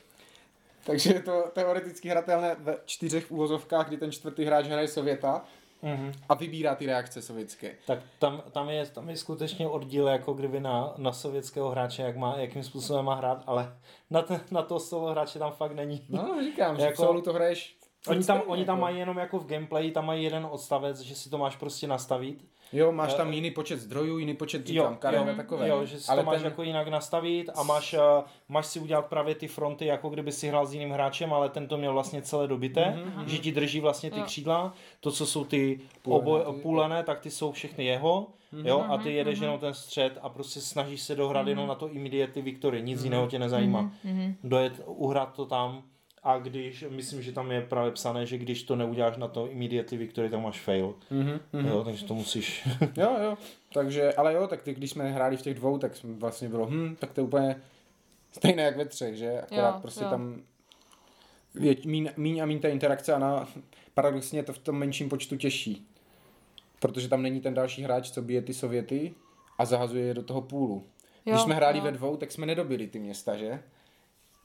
[SPEAKER 2] Takže je to teoreticky hratelné ve čtyřech úvozovkách, kdy ten čtvrtý hráč hraje Sověta
[SPEAKER 3] Mhm.
[SPEAKER 2] a vybírá ty reakce sovětské.
[SPEAKER 3] Tak tam, tam, je, tam je skutečně oddíl jako kdyby na, na sovětského hráče, jak má, jakým způsobem má hrát, ale na, ten, na toho solo hráče tam fakt není.
[SPEAKER 2] No, říkám, že
[SPEAKER 3] Jako-
[SPEAKER 2] v solu to hraješ
[SPEAKER 3] Oni tam, oni tam
[SPEAKER 2] jako.
[SPEAKER 3] mají jenom jako v gameplay, tam mají jeden odstavec, že si to máš prostě nastavit.
[SPEAKER 2] Jo, máš tam
[SPEAKER 3] Eh,
[SPEAKER 2] jiný počet zdrojů, jiný počet, říkám, karet a takové.
[SPEAKER 3] jo, že si
[SPEAKER 2] Ale
[SPEAKER 3] to máš
[SPEAKER 2] ten-
[SPEAKER 3] jako jinak nastavit a máš, uh, máš si udělat právě ty fronty, jako kdyby si hrál s jiným hráčem, ale ten to měl vlastně celé dobité, mm-hmm. že ti drží vlastně ty
[SPEAKER 1] Jo.
[SPEAKER 3] křídla, to, co jsou ty
[SPEAKER 2] Půlené,
[SPEAKER 3] oboj,
[SPEAKER 2] ty-
[SPEAKER 3] půlené, tak ty jsou všechny jeho, jo, a ty jedeš jenom ten střed a prostě snažíš se dohrát jenom na to immediately victory, nic jiného tě nezajímá. Dojet, uhrát to tam a když, myslím, že tam je právě psané, že když to neuděláš na to immediately victory, tak máš fail.
[SPEAKER 2] Mhm, mhm.
[SPEAKER 3] Jo, takže to musíš...
[SPEAKER 2] Jo, jo. Takže, ale jo, tak ty, když jsme hráli v těch dvou, tak jsme vlastně bylo, hm, tak to je úplně stejné jak ve třech, že? Akorát
[SPEAKER 1] Jo,
[SPEAKER 2] prostě
[SPEAKER 1] jo.
[SPEAKER 2] tam je míň, míň a míň ta interakce a na, paradoxně je to v tom menším počtu těžší. Protože tam není ten další hráč, co bije ty Sověty a zahazuje je do toho půlu. Když
[SPEAKER 1] Jo,
[SPEAKER 2] jsme hráli
[SPEAKER 1] jo.
[SPEAKER 2] ve dvou, tak jsme nedobili ty města, že?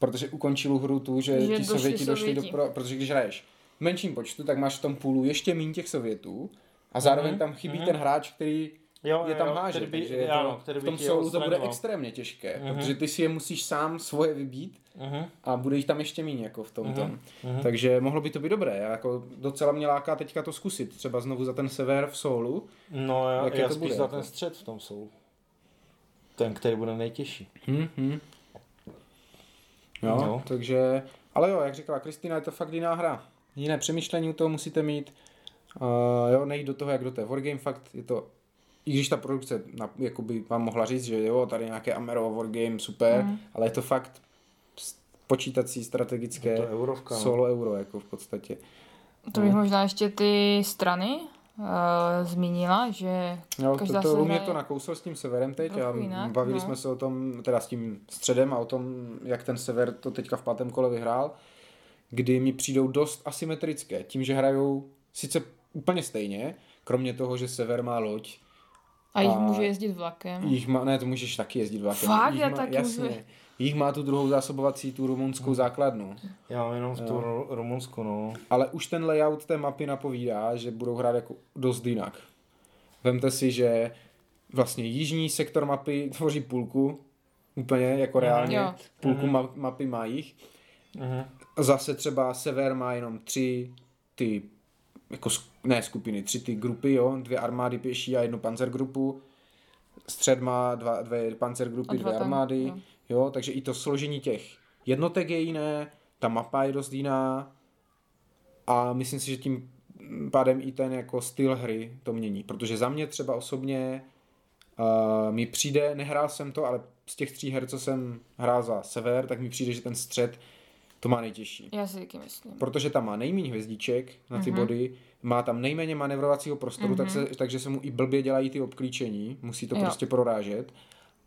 [SPEAKER 2] Protože ukončil hru tu, že,
[SPEAKER 1] Že
[SPEAKER 2] ti
[SPEAKER 1] došli
[SPEAKER 2] Sověti došli do... Pro, protože když hraješ v menším počtu, tak máš v tom půlu ještě méně těch Sovětů a zároveň
[SPEAKER 3] Mhm,
[SPEAKER 2] tam chybí
[SPEAKER 3] mhm.
[SPEAKER 2] ten hráč, který
[SPEAKER 3] Jo,
[SPEAKER 2] je tam
[SPEAKER 3] jo,
[SPEAKER 2] háže,
[SPEAKER 3] který by-
[SPEAKER 2] takže je to,
[SPEAKER 3] ano, který
[SPEAKER 2] v
[SPEAKER 3] by
[SPEAKER 2] tom
[SPEAKER 3] ti
[SPEAKER 2] soulu to bude extrémně těžké,
[SPEAKER 3] Mhm.
[SPEAKER 2] protože ty si je musíš sám svoje vybít
[SPEAKER 3] Mhm.
[SPEAKER 2] a bude jich tam ještě méně jako v tom
[SPEAKER 3] Mhm.
[SPEAKER 2] tom.
[SPEAKER 3] Mhm.
[SPEAKER 2] Takže mohlo by to být dobré, já jako docela mě láká teďka to zkusit, třeba znovu za ten sever v soulu.
[SPEAKER 3] No, já, já
[SPEAKER 2] to
[SPEAKER 3] spíš
[SPEAKER 2] bude,
[SPEAKER 3] za
[SPEAKER 2] jako?
[SPEAKER 3] ten střed v tom jsou. Ten, který bude nejtěžší.
[SPEAKER 2] Hm, hm. Jo,
[SPEAKER 3] Jo.
[SPEAKER 2] takže, ale jo, jak říkala Kristýna, je to fakt jiná hra. jiné přemýšlení u toho musíte mít. Uh, jo, nejít do toho, jak do té Wargame, fakt je to, i když ta produkce na, jakoby vám mohla říct, že jo, tady nějaké Amero Wargame, super, mm. ale je to fakt počítací strategické
[SPEAKER 3] to eurovka, no.
[SPEAKER 2] solo euro, jako v podstatě.
[SPEAKER 1] To bych možná ještě ty strany uh, zmínila, že
[SPEAKER 2] No, to,
[SPEAKER 1] každá
[SPEAKER 2] to
[SPEAKER 1] se
[SPEAKER 2] Lumír
[SPEAKER 1] hraje-
[SPEAKER 2] to nakousil s tím severem teď a
[SPEAKER 1] jinak,
[SPEAKER 2] bavili
[SPEAKER 1] no.
[SPEAKER 2] jsme se o tom, teda s tím středem a o tom, jak ten sever to teďka v pátém kole vyhrál, kdy mi přijdou dost asymetrické, tím, že hrajou sice úplně stejně, kromě toho, že sever má loď,
[SPEAKER 1] a jich
[SPEAKER 2] a-
[SPEAKER 1] může jezdit vlakem.
[SPEAKER 2] jich má, ne, to můžeš taky jezdit vlakem.
[SPEAKER 1] Fakt?
[SPEAKER 2] Jich
[SPEAKER 1] Já taky
[SPEAKER 2] jasně,
[SPEAKER 1] můžu.
[SPEAKER 2] Jich má tu druhou zásobovací, tu rumunskou základnu.
[SPEAKER 3] Já mám jenom v tom Ru- Rumunsku, no.
[SPEAKER 2] Ale už ten layout té mapy napovídá, že budou hrát jako dost jinak. Vemte si, že vlastně jižní sektor mapy tvoří půlku, úplně jako reálně,
[SPEAKER 1] Jo.
[SPEAKER 2] půlku ma- mapy má jich.
[SPEAKER 3] Mhm.
[SPEAKER 2] Zase třeba sever má jenom tři ty, jako ne skupiny, tři ty grupy, jo, dvě armády pěší a jednu panzergrupu. Střed má dva, dvě panzergrupy, dvě armády,
[SPEAKER 1] jo.
[SPEAKER 2] Jo, takže i to složení těch jednotek je jiné, ta mapa je dost jiná a myslím si, že tím pádem i ten jako styl hry to mění, protože za mě třeba osobně uh, mi přijde, nehrál jsem to, ale z těch tří her, co jsem hrál za sever, tak mi přijde, že ten střed to má nejtěžší.
[SPEAKER 1] Já si taky myslím.
[SPEAKER 2] Protože tam má nejméně hvězdiček na ty
[SPEAKER 1] Mhm.
[SPEAKER 2] body, má tam nejméně manevrovacího prostoru, tak se, takže se mu i blbě dělají ty obklíčení, musí to
[SPEAKER 1] Jo.
[SPEAKER 2] prostě prorážet.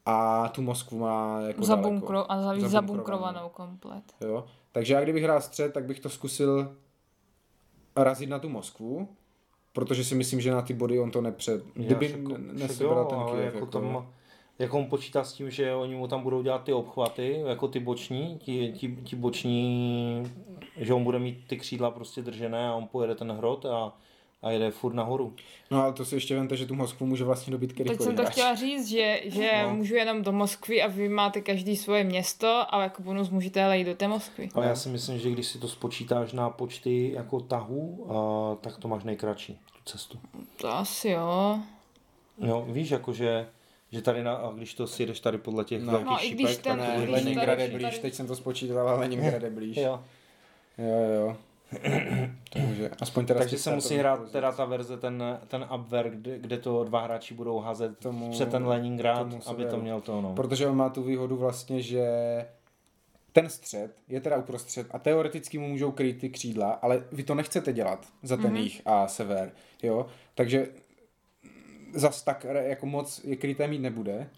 [SPEAKER 2] A tu Moskvu má jako daleko.
[SPEAKER 1] Zabunkro, a za,
[SPEAKER 2] Zabunkrovanou.
[SPEAKER 1] zabunkrovanou komplet.
[SPEAKER 2] Jo? Takže já kdybych hrál střed, tak bych to zkusil razit na tu Moskvu, protože si myslím, že na ty body on to nepře... Kdyby
[SPEAKER 3] však
[SPEAKER 2] nesebral ten Kyjev.
[SPEAKER 3] jako
[SPEAKER 2] Jako,
[SPEAKER 3] tam, jak on počítá s tím, že oni mu tam budou dělat ty obchvaty, jako ty boční, ti, ti, ti boční, že on bude mít ty křídla prostě držené a on pojede ten hrot a, a jede furt nahoru.
[SPEAKER 2] No ale to si ještě vemte, že tu Moskvu může vlastně dobit
[SPEAKER 1] Teď
[SPEAKER 2] kterýkoliv
[SPEAKER 1] jsem to
[SPEAKER 2] hráč.
[SPEAKER 1] chtěla říct, že, že
[SPEAKER 2] No.
[SPEAKER 1] můžu jenom do Moskvy a vy máte každý svoje město, ale jako bonus můžete ale jít do té Moskvy.
[SPEAKER 3] Ale já si myslím, že když si to spočítáš na počty jako tahů, a, tak to máš nejkratší, tu cestu.
[SPEAKER 1] To asi jo.
[SPEAKER 3] Jo, víš, jakože že tady, na, a když to si jedeš tady podle těch
[SPEAKER 2] No.
[SPEAKER 3] velkých
[SPEAKER 1] No, i když
[SPEAKER 3] šipek,
[SPEAKER 1] ten-
[SPEAKER 3] tak
[SPEAKER 2] Ne, Leningrad je
[SPEAKER 1] tady-
[SPEAKER 2] blíž,
[SPEAKER 1] tady-
[SPEAKER 2] teď jsem to spočítal, ale Leningrad je blíž.
[SPEAKER 3] Jo.
[SPEAKER 2] Jo, jo. Takže aspoň teda
[SPEAKER 3] Takže se musí hrát
[SPEAKER 2] pozic.
[SPEAKER 3] teda ta verze, ten, ten upver, kde, kde to dva hráči budou házet
[SPEAKER 2] Tomu-
[SPEAKER 3] před ten Leningrad,
[SPEAKER 2] tomu
[SPEAKER 3] aby to měl to, no.
[SPEAKER 2] Protože on má tu výhodu vlastně, že ten střed je teda uprostřed a teoreticky mu můžou kryt ty křídla, ale vy to nechcete dělat za ten mm-hmm. jich a sever, jo. Takže zas tak jako moc je kryté mít nebude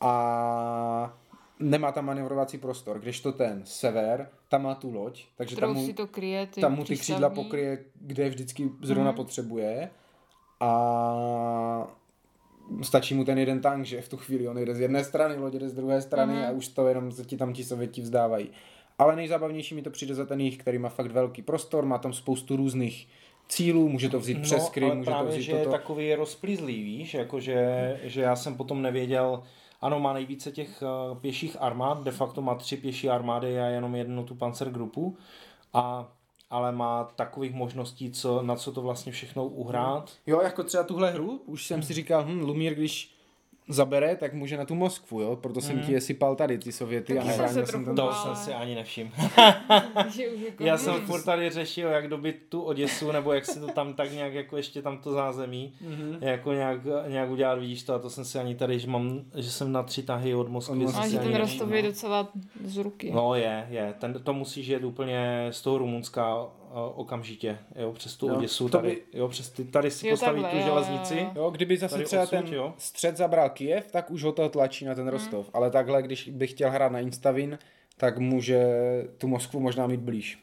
[SPEAKER 2] a nemá tam manevrovací prostor, kdežto ten sever, tam má tu loď, takže tam mu,
[SPEAKER 1] si to kryje, ty
[SPEAKER 2] tam mu ty křídla pokryje, kde vždycky zrovna
[SPEAKER 1] Mhm.
[SPEAKER 2] potřebuje a stačí mu ten jeden tank, že v tu chvíli on jde z jedné strany, loď jde z druhé strany
[SPEAKER 1] Mhm.
[SPEAKER 2] a už to jenom se ti tam ti sověti vzdávají. Ale nejzábavnější mi to přijde za ten jich, který má fakt velký prostor, má tam spoustu různých cílů, může to vzít přes
[SPEAKER 3] No, ale
[SPEAKER 2] může to
[SPEAKER 3] právě,
[SPEAKER 2] vzít
[SPEAKER 3] že je
[SPEAKER 2] toto.
[SPEAKER 3] takový rozplízlý, víš, jakože, že já jsem potom nevěděl, ano, má nejvíce těch uh, pěších armád, de facto má tři pěší armády a jenom jednu tu panzergrupu, a, ale má takových možností, co, na co to vlastně všechno uhrát.
[SPEAKER 2] Jo, jako třeba tuhle hru, už jsem si říkal, hm, Lumír, když zabere, tak může na tu Moskvu, jo, proto jsem ti je sypal tady ty Sověty
[SPEAKER 1] Taky
[SPEAKER 2] a
[SPEAKER 1] jsem se
[SPEAKER 2] nebránil jsem
[SPEAKER 1] trochu
[SPEAKER 2] ten
[SPEAKER 3] To jsem si ani nevšiml.
[SPEAKER 1] Jako
[SPEAKER 3] Já jsem furt tady řešil, jak dobit tu Oděsu, nebo jak si to tam tak nějak, jako ještě tam to zázemí,
[SPEAKER 2] Mhm.
[SPEAKER 3] jako nějak, nějak udělat, vidíš to, a to jsem si ani tady, že mám, že jsem na tři tahy od Moskvy.
[SPEAKER 2] Od
[SPEAKER 3] jsem
[SPEAKER 2] Moskvy.
[SPEAKER 1] A že
[SPEAKER 3] ani
[SPEAKER 1] ten. Rostov je docela z ruky.
[SPEAKER 3] No je, je. Ten, to musíš jet úplně z toho Rumunska okamžitě, jo, přes tu
[SPEAKER 2] Jo,
[SPEAKER 3] Oděsu tady,
[SPEAKER 2] by-
[SPEAKER 3] jo, přes ty, tady si
[SPEAKER 1] Jo,
[SPEAKER 3] postaví
[SPEAKER 1] takhle,
[SPEAKER 3] tu železnici.
[SPEAKER 1] jo,
[SPEAKER 2] Jo, kdyby zase třeba
[SPEAKER 3] odsud,
[SPEAKER 2] ten
[SPEAKER 3] jo.
[SPEAKER 2] střed zabral Kijev, tak už ho to tlačí na ten Rostov. Ale takhle, když bych chtěl hrát na Instavin, tak může tu Moskvu možná mít blíž.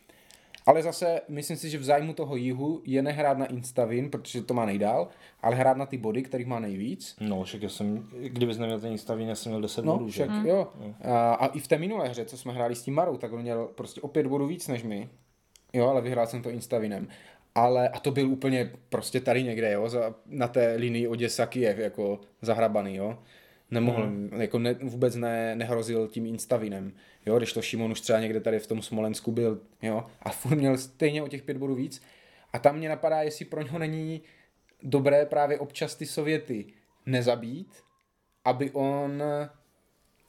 [SPEAKER 2] Ale zase myslím si, že v zájmu toho jihu je nehrát na Instavin, protože to má nejdál, ale hrát na ty body, kterých má nejvíc.
[SPEAKER 3] No, však já jsem, kdybys neměl ten stavín, já jsem měl 10
[SPEAKER 2] No,
[SPEAKER 3] bodů, že?
[SPEAKER 2] však jo. A, a i v té minulé hře, co jsme hráli s tím Marou, tak on měl prostě o pět bodů víc než my. Jo, ale vyhrál jsem to Instavinem. Ale, a to byl úplně prostě tady někde, jo, za, na té linii Oděsa Kijev, jako zahrabaný, jo. Nemohl, hmm. jako ne, vůbec ne, nehrozil tím Instavinem, jo, když to Šimon už třeba někde tady v tom Smolensku byl, jo, a furt měl stejně o těch pět bodů víc. A tam mě napadá, jestli pro něho není dobré právě občas ty Sověty nezabít, aby on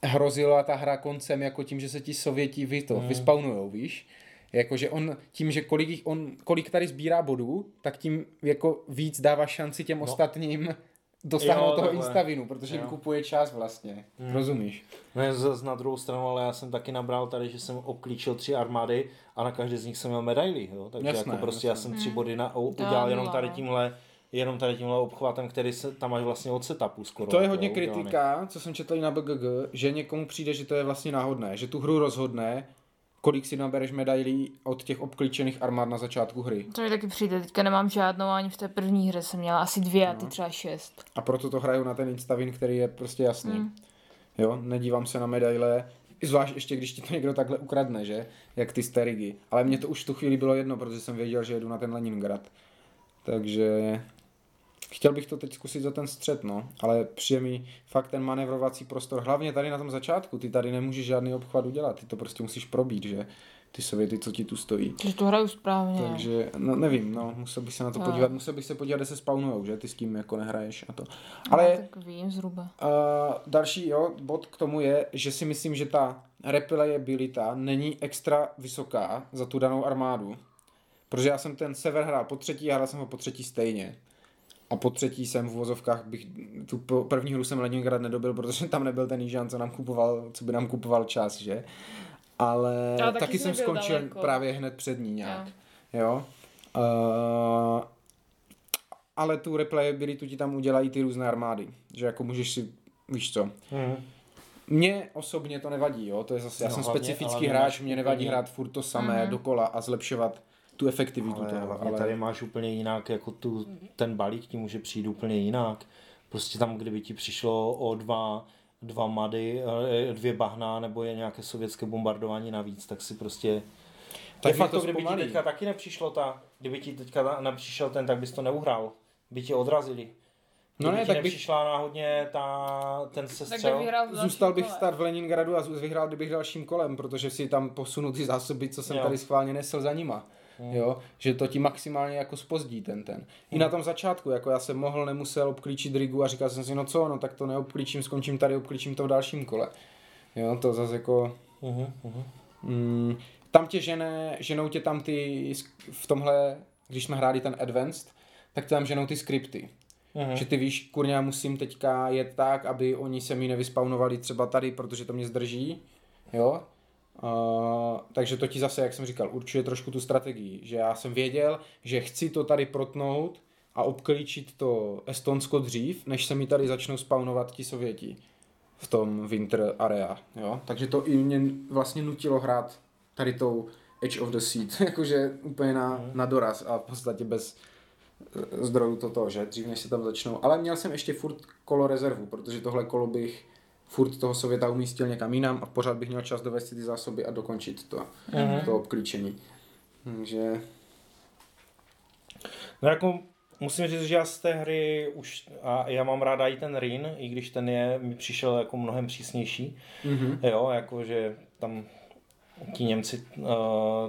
[SPEAKER 2] hrozila ta hra koncem jako tím, že se ti Sověti vy to hmm. vyspawnujou, víš? Jakože on tím, že kolik, jich- on, kolik tady sbírá bodů, tak tím jako víc dává šanci těm ostatním dosáhnout
[SPEAKER 3] No. Jo,
[SPEAKER 2] toho
[SPEAKER 3] takhle.
[SPEAKER 2] instavinu, protože jim
[SPEAKER 3] Jo.
[SPEAKER 2] kupuje čas vlastně. Rozumíš?
[SPEAKER 3] No je zase na druhou stranu, ale já jsem taky nabral tady, že jsem obklíčil tři armády a na každé z nich jsem měl medaily, jo? takže
[SPEAKER 2] Jasné,
[SPEAKER 3] jako prostě já jsem tři body na, udělal
[SPEAKER 1] je
[SPEAKER 3] jenom tady tímhle jenom tady tímhle obchvatem, který se tam máš vlastně od setupu skoro.
[SPEAKER 2] To je
[SPEAKER 3] jako,
[SPEAKER 2] hodně
[SPEAKER 3] jo, udělaný.
[SPEAKER 2] kritika, co jsem četl i na BGG, že někomu přijde, že to je vlastně náhodné, že tu hru rozhodne, kolik si nabereš medailí od těch obklíčených armád na začátku hry.
[SPEAKER 1] To mi taky přijde, teďka nemám žádnou, ani v té první hře jsem měla asi dvě a
[SPEAKER 2] No.
[SPEAKER 1] ty třeba šest.
[SPEAKER 2] A proto to hraju na ten instavin, který je prostě jasný.
[SPEAKER 1] Hmm.
[SPEAKER 2] Jo, nedívám se na medaile, zvlášť ještě, když ti to někdo takhle ukradne, že? Jak ty sterigy. Ale mně to už v tu chvíli bylo jedno, protože jsem věděl, že jedu na ten Leningrad. Takže chtěl bych to teď zkusit za ten střed, no. Ale přijde mi fakt ten manevrovací prostor, hlavně tady na tom začátku. Ty tady nemůžeš žádný obchvat udělat, ty to prostě musíš probít, že? Ty sověty, co ti tu stojí.
[SPEAKER 1] Takže to hraju správně.
[SPEAKER 2] Takže, no nevím, no, musel bych se na to
[SPEAKER 1] No.
[SPEAKER 2] podívat, musel bych se podívat, kde se spawnujou, že? Ty s tím jako nehraješ a to.
[SPEAKER 1] Ale...
[SPEAKER 2] Ale
[SPEAKER 1] tak vím zhruba.
[SPEAKER 2] Uh, další jo, bod k tomu je, že si myslím, že ta replayabilita není extra vysoká za tu danou armádu. Protože já jsem ten sever hrál po třetí a hrál jsem ho po třetí stejně. A po třetí jsem v uvozovkách bych, tu po- první hru jsem Leningrad nedobil, protože tam nebyl ten Jižan, co nám kupoval, co by nám kupoval čas, že? Ale, taky,
[SPEAKER 1] taky
[SPEAKER 2] jsem skončil
[SPEAKER 1] daleko.
[SPEAKER 2] právě hned před ní nějak.
[SPEAKER 1] Jo.
[SPEAKER 2] Jo. Uh, ale tu replayabilitu ti tam udělají ty různé armády. Že jako můžeš si, víš co.
[SPEAKER 3] Mhm.
[SPEAKER 2] Mně osobně to nevadí, jo. To je zase, já
[SPEAKER 3] No,
[SPEAKER 2] jsem
[SPEAKER 3] hlavně-
[SPEAKER 2] specifický hráč, mě nevadí hrát furt to samé
[SPEAKER 1] Mhm.
[SPEAKER 2] dokola a zlepšovat tu efektivitu
[SPEAKER 3] Ale,
[SPEAKER 2] toho. Ale
[SPEAKER 3] tady máš úplně jinak, jako tu, ten balík ti může přijít úplně jinak. Prostě tam, kdyby ti přišlo o dva, dva mady, eh, dvě bahna nebo je nějaké sovětské bombardování navíc, tak si prostě...
[SPEAKER 2] Tak
[SPEAKER 3] fakt
[SPEAKER 2] to
[SPEAKER 3] kdyby ti teďka taky nepřišlo ta, kdyby ti teďka nepřišel ten, tak bys to neuhrál. By tě odrazili.
[SPEAKER 2] No
[SPEAKER 3] Kdyby
[SPEAKER 2] ne,
[SPEAKER 3] ti
[SPEAKER 2] tak bych-
[SPEAKER 3] nepřišla náhodně ta, ten sestřel.
[SPEAKER 2] Zůstal bych
[SPEAKER 1] kole.
[SPEAKER 2] stát v Leningradu a vyhrál kdybych dalším kolem, protože si tam posunu ty zásoby, co jsem
[SPEAKER 3] Jo.
[SPEAKER 2] tady schválně nesl za nima. Jo, že to ti maximálně jako spozdí ten ten. I na tom začátku, jako já jsem mohl, nemusel obklíčit Rigu a říkal jsem si, no co, no tak to neobklíčím, skončím tady, obklíčím to v dalším kole. Jo, to zase jako,
[SPEAKER 3] Mhm, mhm.
[SPEAKER 2] Mm, tam tě žene, ženou tě tam ty, v tomhle, když jsme hráli ten Advanced, tak tam ženou ty skripty.
[SPEAKER 3] Mhm.
[SPEAKER 2] Že ty víš, kurňa, já musím teďka jet tak, aby oni se mi nevyspawnovali třeba tady, protože to mě zdrží. Jo? Uh, takže to ti zase, jak jsem říkal, určuje trošku tu strategii. Že já jsem věděl, že chci to tady protnout a obklíčit to Estonsko dřív, než se mi tady začnou spawnovat ti Sověti v tom Winter Area. Jo? Takže to i mě vlastně nutilo hrát tady tou Edge of the Seat, jakože úplně na, na doraz a v podstatě bez eh, zdrojů toto, že dřív než se tam začnou. Ale měl jsem ještě furt kolo rezervu, protože tohle kolo bych furt toho Sověta umístil někam jinam a pořád bych měl čas dovést ty zásoby a dokončit to,
[SPEAKER 3] Mhm.
[SPEAKER 2] to obklíčení. Takže
[SPEAKER 3] No jako musím říct, že já z té hry už, a já mám ráda i ten Rin, i když ten je, mi přišel jako mnohem přísnější,
[SPEAKER 2] mhm.
[SPEAKER 3] jo, jakože tam ti Němci uh,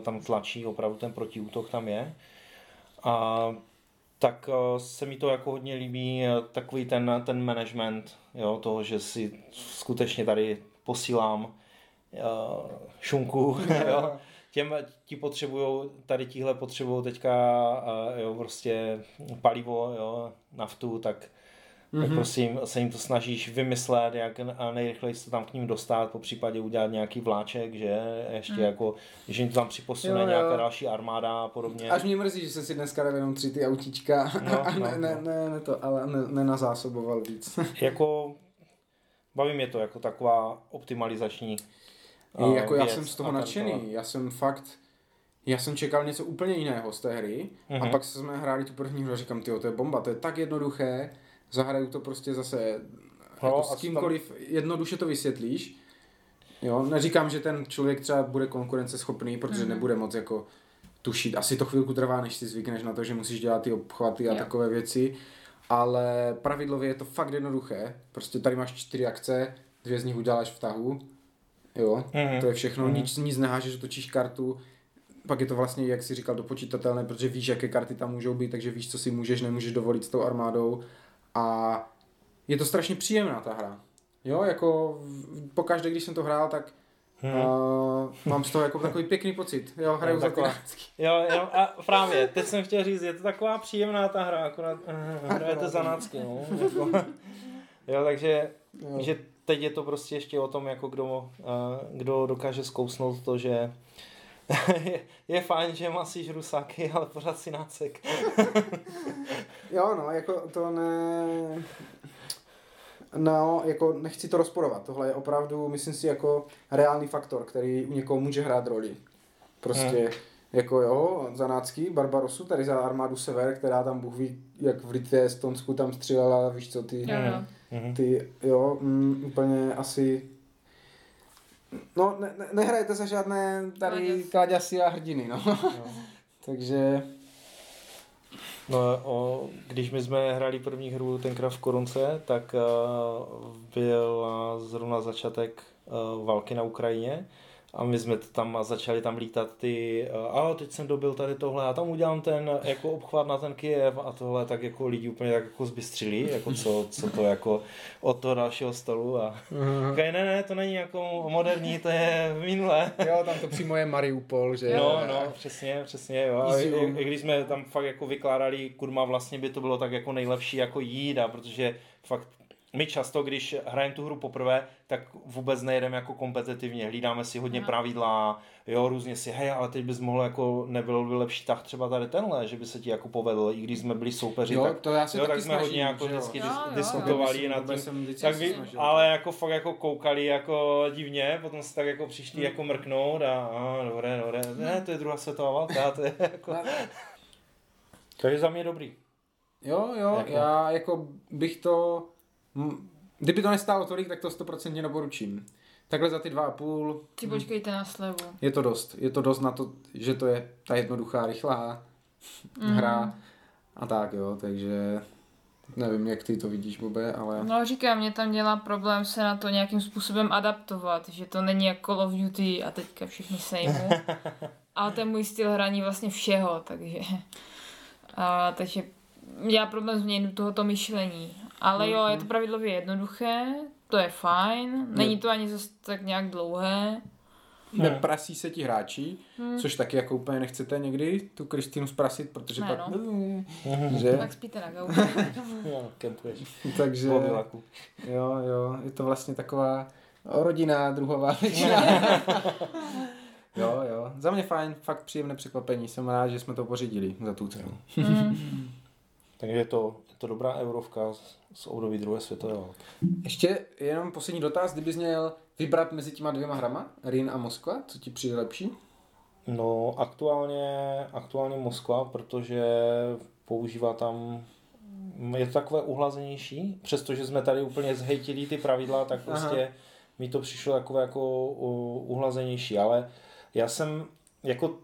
[SPEAKER 3] tam tlačí, opravdu ten protiútok tam je. A tak uh, se mi to jako hodně líbí, uh, takový ten, ten management, jo, toho, že si skutečně tady posílám uh, šunku, jo, těm, ti potřebují, tady tíhle potřebují teďka uh, jo, prostě palivo, jo, naftu, tak, mm-hmm. tak prostě jim, se jim to snažíš vymyslet, jak a nejrychleji se tam k ním dostat, po případě udělat nějaký vláček, že ještě mm. jako, že jim to tam připosune
[SPEAKER 2] Jo, jo.
[SPEAKER 3] nějaká další armáda a podobně.
[SPEAKER 2] Až mě mrzí, že jsem si dneska dal jenom tři ty autíčka
[SPEAKER 3] No,
[SPEAKER 2] a
[SPEAKER 3] no,
[SPEAKER 2] ne, ne,
[SPEAKER 3] no.
[SPEAKER 2] ne, ne, to, ale ne, nenazásoboval víc.
[SPEAKER 3] jako, baví mě to jako taková optimalizační
[SPEAKER 2] I
[SPEAKER 3] uh,
[SPEAKER 2] jako já
[SPEAKER 3] věc
[SPEAKER 2] jsem z toho nadšený, já jsem fakt, já jsem čekal něco úplně jiného z té hry mm-hmm. a
[SPEAKER 3] Mhm.
[SPEAKER 2] pak jsme hráli tu první hru a říkám, tyjo, to je bomba, to je tak jednoduché, zahraju to prostě zase
[SPEAKER 3] No,
[SPEAKER 2] jako s kýmkoliv, jednoduše to vysvětlíš. Jo, neříkám, že ten člověk třeba bude konkurenceschopný, protože mm-hmm. nebude moc jako tušit. Asi to chvilku trvá, než si zvykneš na to, že musíš dělat ty obchvaty a
[SPEAKER 1] Jo.
[SPEAKER 2] takové věci. Ale pravidlově je to fakt jednoduché. Prostě tady máš čtyři akce, dvě z nich uděláš v tahu. Jo,
[SPEAKER 3] Mhm.
[SPEAKER 2] to je všechno,
[SPEAKER 3] Mhm.
[SPEAKER 2] nic, nic nehážeš, točíš kartu. Pak je to vlastně, jak si říkal, dopočítatelné, protože víš, jaké karty tam můžou být, takže víš, co si můžeš, nemůžeš dovolit s tou armádou. A je to strašně příjemná ta hra. Jo, jako pokaždé, když jsem to hrál, tak Hmm. Uh, mám z toho jako takový pěkný pocit. Jo, hraju za
[SPEAKER 3] taková, Jo, jo, a právě, teď jsem chtěl říct, je to taková příjemná ta hra, akorát uh, hrajete za nácky, no. Jako, jo, takže jo. že teď je to prostě ještě o tom, jako kdo, uh, kdo dokáže zkousnout to, že je, je fajn, že masíš rusáky, ale pořád si nácek.
[SPEAKER 2] jo, no, jako to ne... No, jako nechci to rozporovat. Tohle je opravdu, myslím si, jako reálný faktor, který u někoho může hrát roli. Prostě, hmm. jako jo, Zanácký, Barbarosu, tady za armádu Sever, která tam Bůh ví, jak v Litvě, Estonsku tam střílela, víš co, ty,
[SPEAKER 1] hmm.
[SPEAKER 2] ty jo, mm, úplně asi No, ne, ne, nehrajete se žádné tady kláďasy a hrdiny, no. no. Takže...
[SPEAKER 3] No, o, když my jsme hráli první hru tenkrát v Korunce, tak uh, byl zrovna začátek uh, války na Ukrajině a my jsme tam začali tam lítat ty, a teď jsem dobil tady tohle a tam udělám ten jako obchvat na ten Kyjev a tohle, tak jako lidi úplně tak jako zbystřili, jako co, co to jako od toho dalšího stolu a uh-huh. ne, ne, to není jako moderní, to je minulé.
[SPEAKER 2] Jo, tam to přímo je Mariupol, že
[SPEAKER 3] No, no, přesně, přesně, jo. A i, i, když jsme tam fakt jako vykládali, kurma, vlastně by to bylo tak jako nejlepší jako jída, protože fakt my často, když hrajeme tu hru poprvé, tak vůbec nejedeme jako kompetitivně, hlídáme si hodně no. pravidla, jo, různě si, hej, ale teď bys mohl jako, nebyl by lepší tak třeba tady tenhle, že by se ti jako povedl, i když jsme byli soupeři,
[SPEAKER 2] jo,
[SPEAKER 3] tak,
[SPEAKER 2] to já si
[SPEAKER 3] jo,
[SPEAKER 2] tak
[SPEAKER 3] jsme
[SPEAKER 2] snažím,
[SPEAKER 3] hodně jako vždycky dis, diskutovali
[SPEAKER 2] jo.
[SPEAKER 3] nad tím, tak vy, ale jako fakt jako koukali jako divně, potom se tak jako přišli hmm. jako mrknout a, a dobré, dobré, ne, to je druhá světová válka, to je jako... To je za mě dobrý.
[SPEAKER 2] Jo, jo, jako? já jako bych to Kdyby to nestálo tolik, tak to stoprocentně doporučím. Takhle za ty dva a půl.
[SPEAKER 1] Ti počkejte na slevu.
[SPEAKER 2] Je to dost. Je to dost na to, že to je ta jednoduchá, rychlá mm. hra a tak jo, takže nevím, jak ty to vidíš, Bobe, ale...
[SPEAKER 1] No říkám, mě tam dělá problém se na to nějakým způsobem adaptovat, že to není jako Call of Duty a teďka všichni sejmu. ale to je můj styl hraní vlastně všeho, takže... A, takže já problém změnu tohoto myšlení. Ale jo, je to mhm. pravidlově jednoduché, to je fajn, není to ani zase tak nějak dlouhé.
[SPEAKER 2] Neprasí se ti hráči, hmm. což taky jako úplně nechcete někdy tu Kristýnu zprasit, protože ne, pak... No.
[SPEAKER 1] Že? Tak spíte na
[SPEAKER 3] kempuješ.
[SPEAKER 2] Takže... Jo, jo, je to vlastně taková rodina, druhová většina. jo, jo. Za mě fajn, fakt příjemné překvapení. Jsem rád, že jsme to pořídili za tu cenu.
[SPEAKER 3] Mm. Takže je to, to dobrá eurovka z, období druhé světové války.
[SPEAKER 2] Ještě jenom poslední dotaz, kdybys měl vybrat mezi těma dvěma hrama, Rin a Moskva, co ti přijde lepší?
[SPEAKER 3] No, aktuálně, aktuálně Moskva, protože používá tam je to takové uhlazenější, přestože jsme tady úplně zhejtili ty pravidla, tak prostě Aha. mi to přišlo takové jako uhlazenější, ale já jsem jako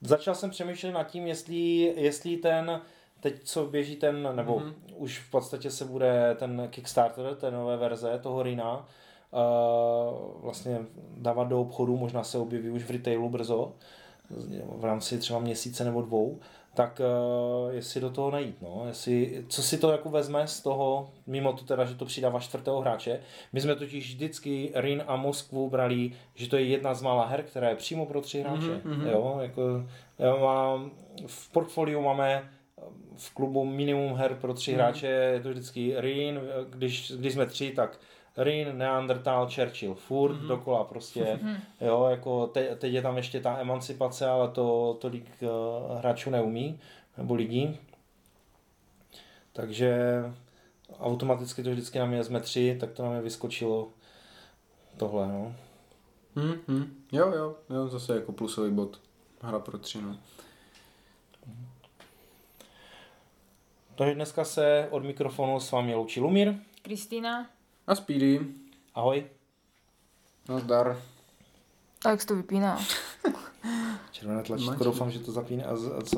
[SPEAKER 3] začal jsem přemýšlet nad tím, jestli, jestli ten teď co běží ten, nebo mm-hmm. už v podstatě se bude ten Kickstarter, té nové verze toho Rina, uh, vlastně dávat do obchodu, možná se objeví už v retailu brzo, v rámci třeba měsíce nebo dvou, tak uh, jestli do toho najít, no, jestli, co si to jako vezme z toho, mimo to teda, že to přidává čtvrtého hráče. My jsme totiž vždycky Rin a Moskvu brali, že to je jedna z mála her, která je přímo pro tři hráče, mm-hmm. jo, jako já mám, v portfoliu máme v klubu minimum her pro tři hmm. hráče, je to vždycky Rin, když, když jsme tři, tak Rin, Neandertal, Churchill, furt mm-hmm. dokola prostě, mm-hmm. jo, jako te, teď je tam ještě ta emancipace, ale to tolik uh, hráčů neumí, nebo lidí. Takže automaticky to vždycky na mě jsme tři, tak to na mě vyskočilo tohle, no.
[SPEAKER 2] Mm-hmm. Jo, jo, jo, zase jako plusový bod. Hra pro tři, no.
[SPEAKER 3] Takže dneska se od mikrofonu s vámi loučí Lumír.
[SPEAKER 1] Kristýna.
[SPEAKER 2] A Speedy.
[SPEAKER 3] Ahoj.
[SPEAKER 2] Nazdar.
[SPEAKER 1] A jak to vypíná?
[SPEAKER 3] Červené tlačítko, doufám, že to zapíná a, a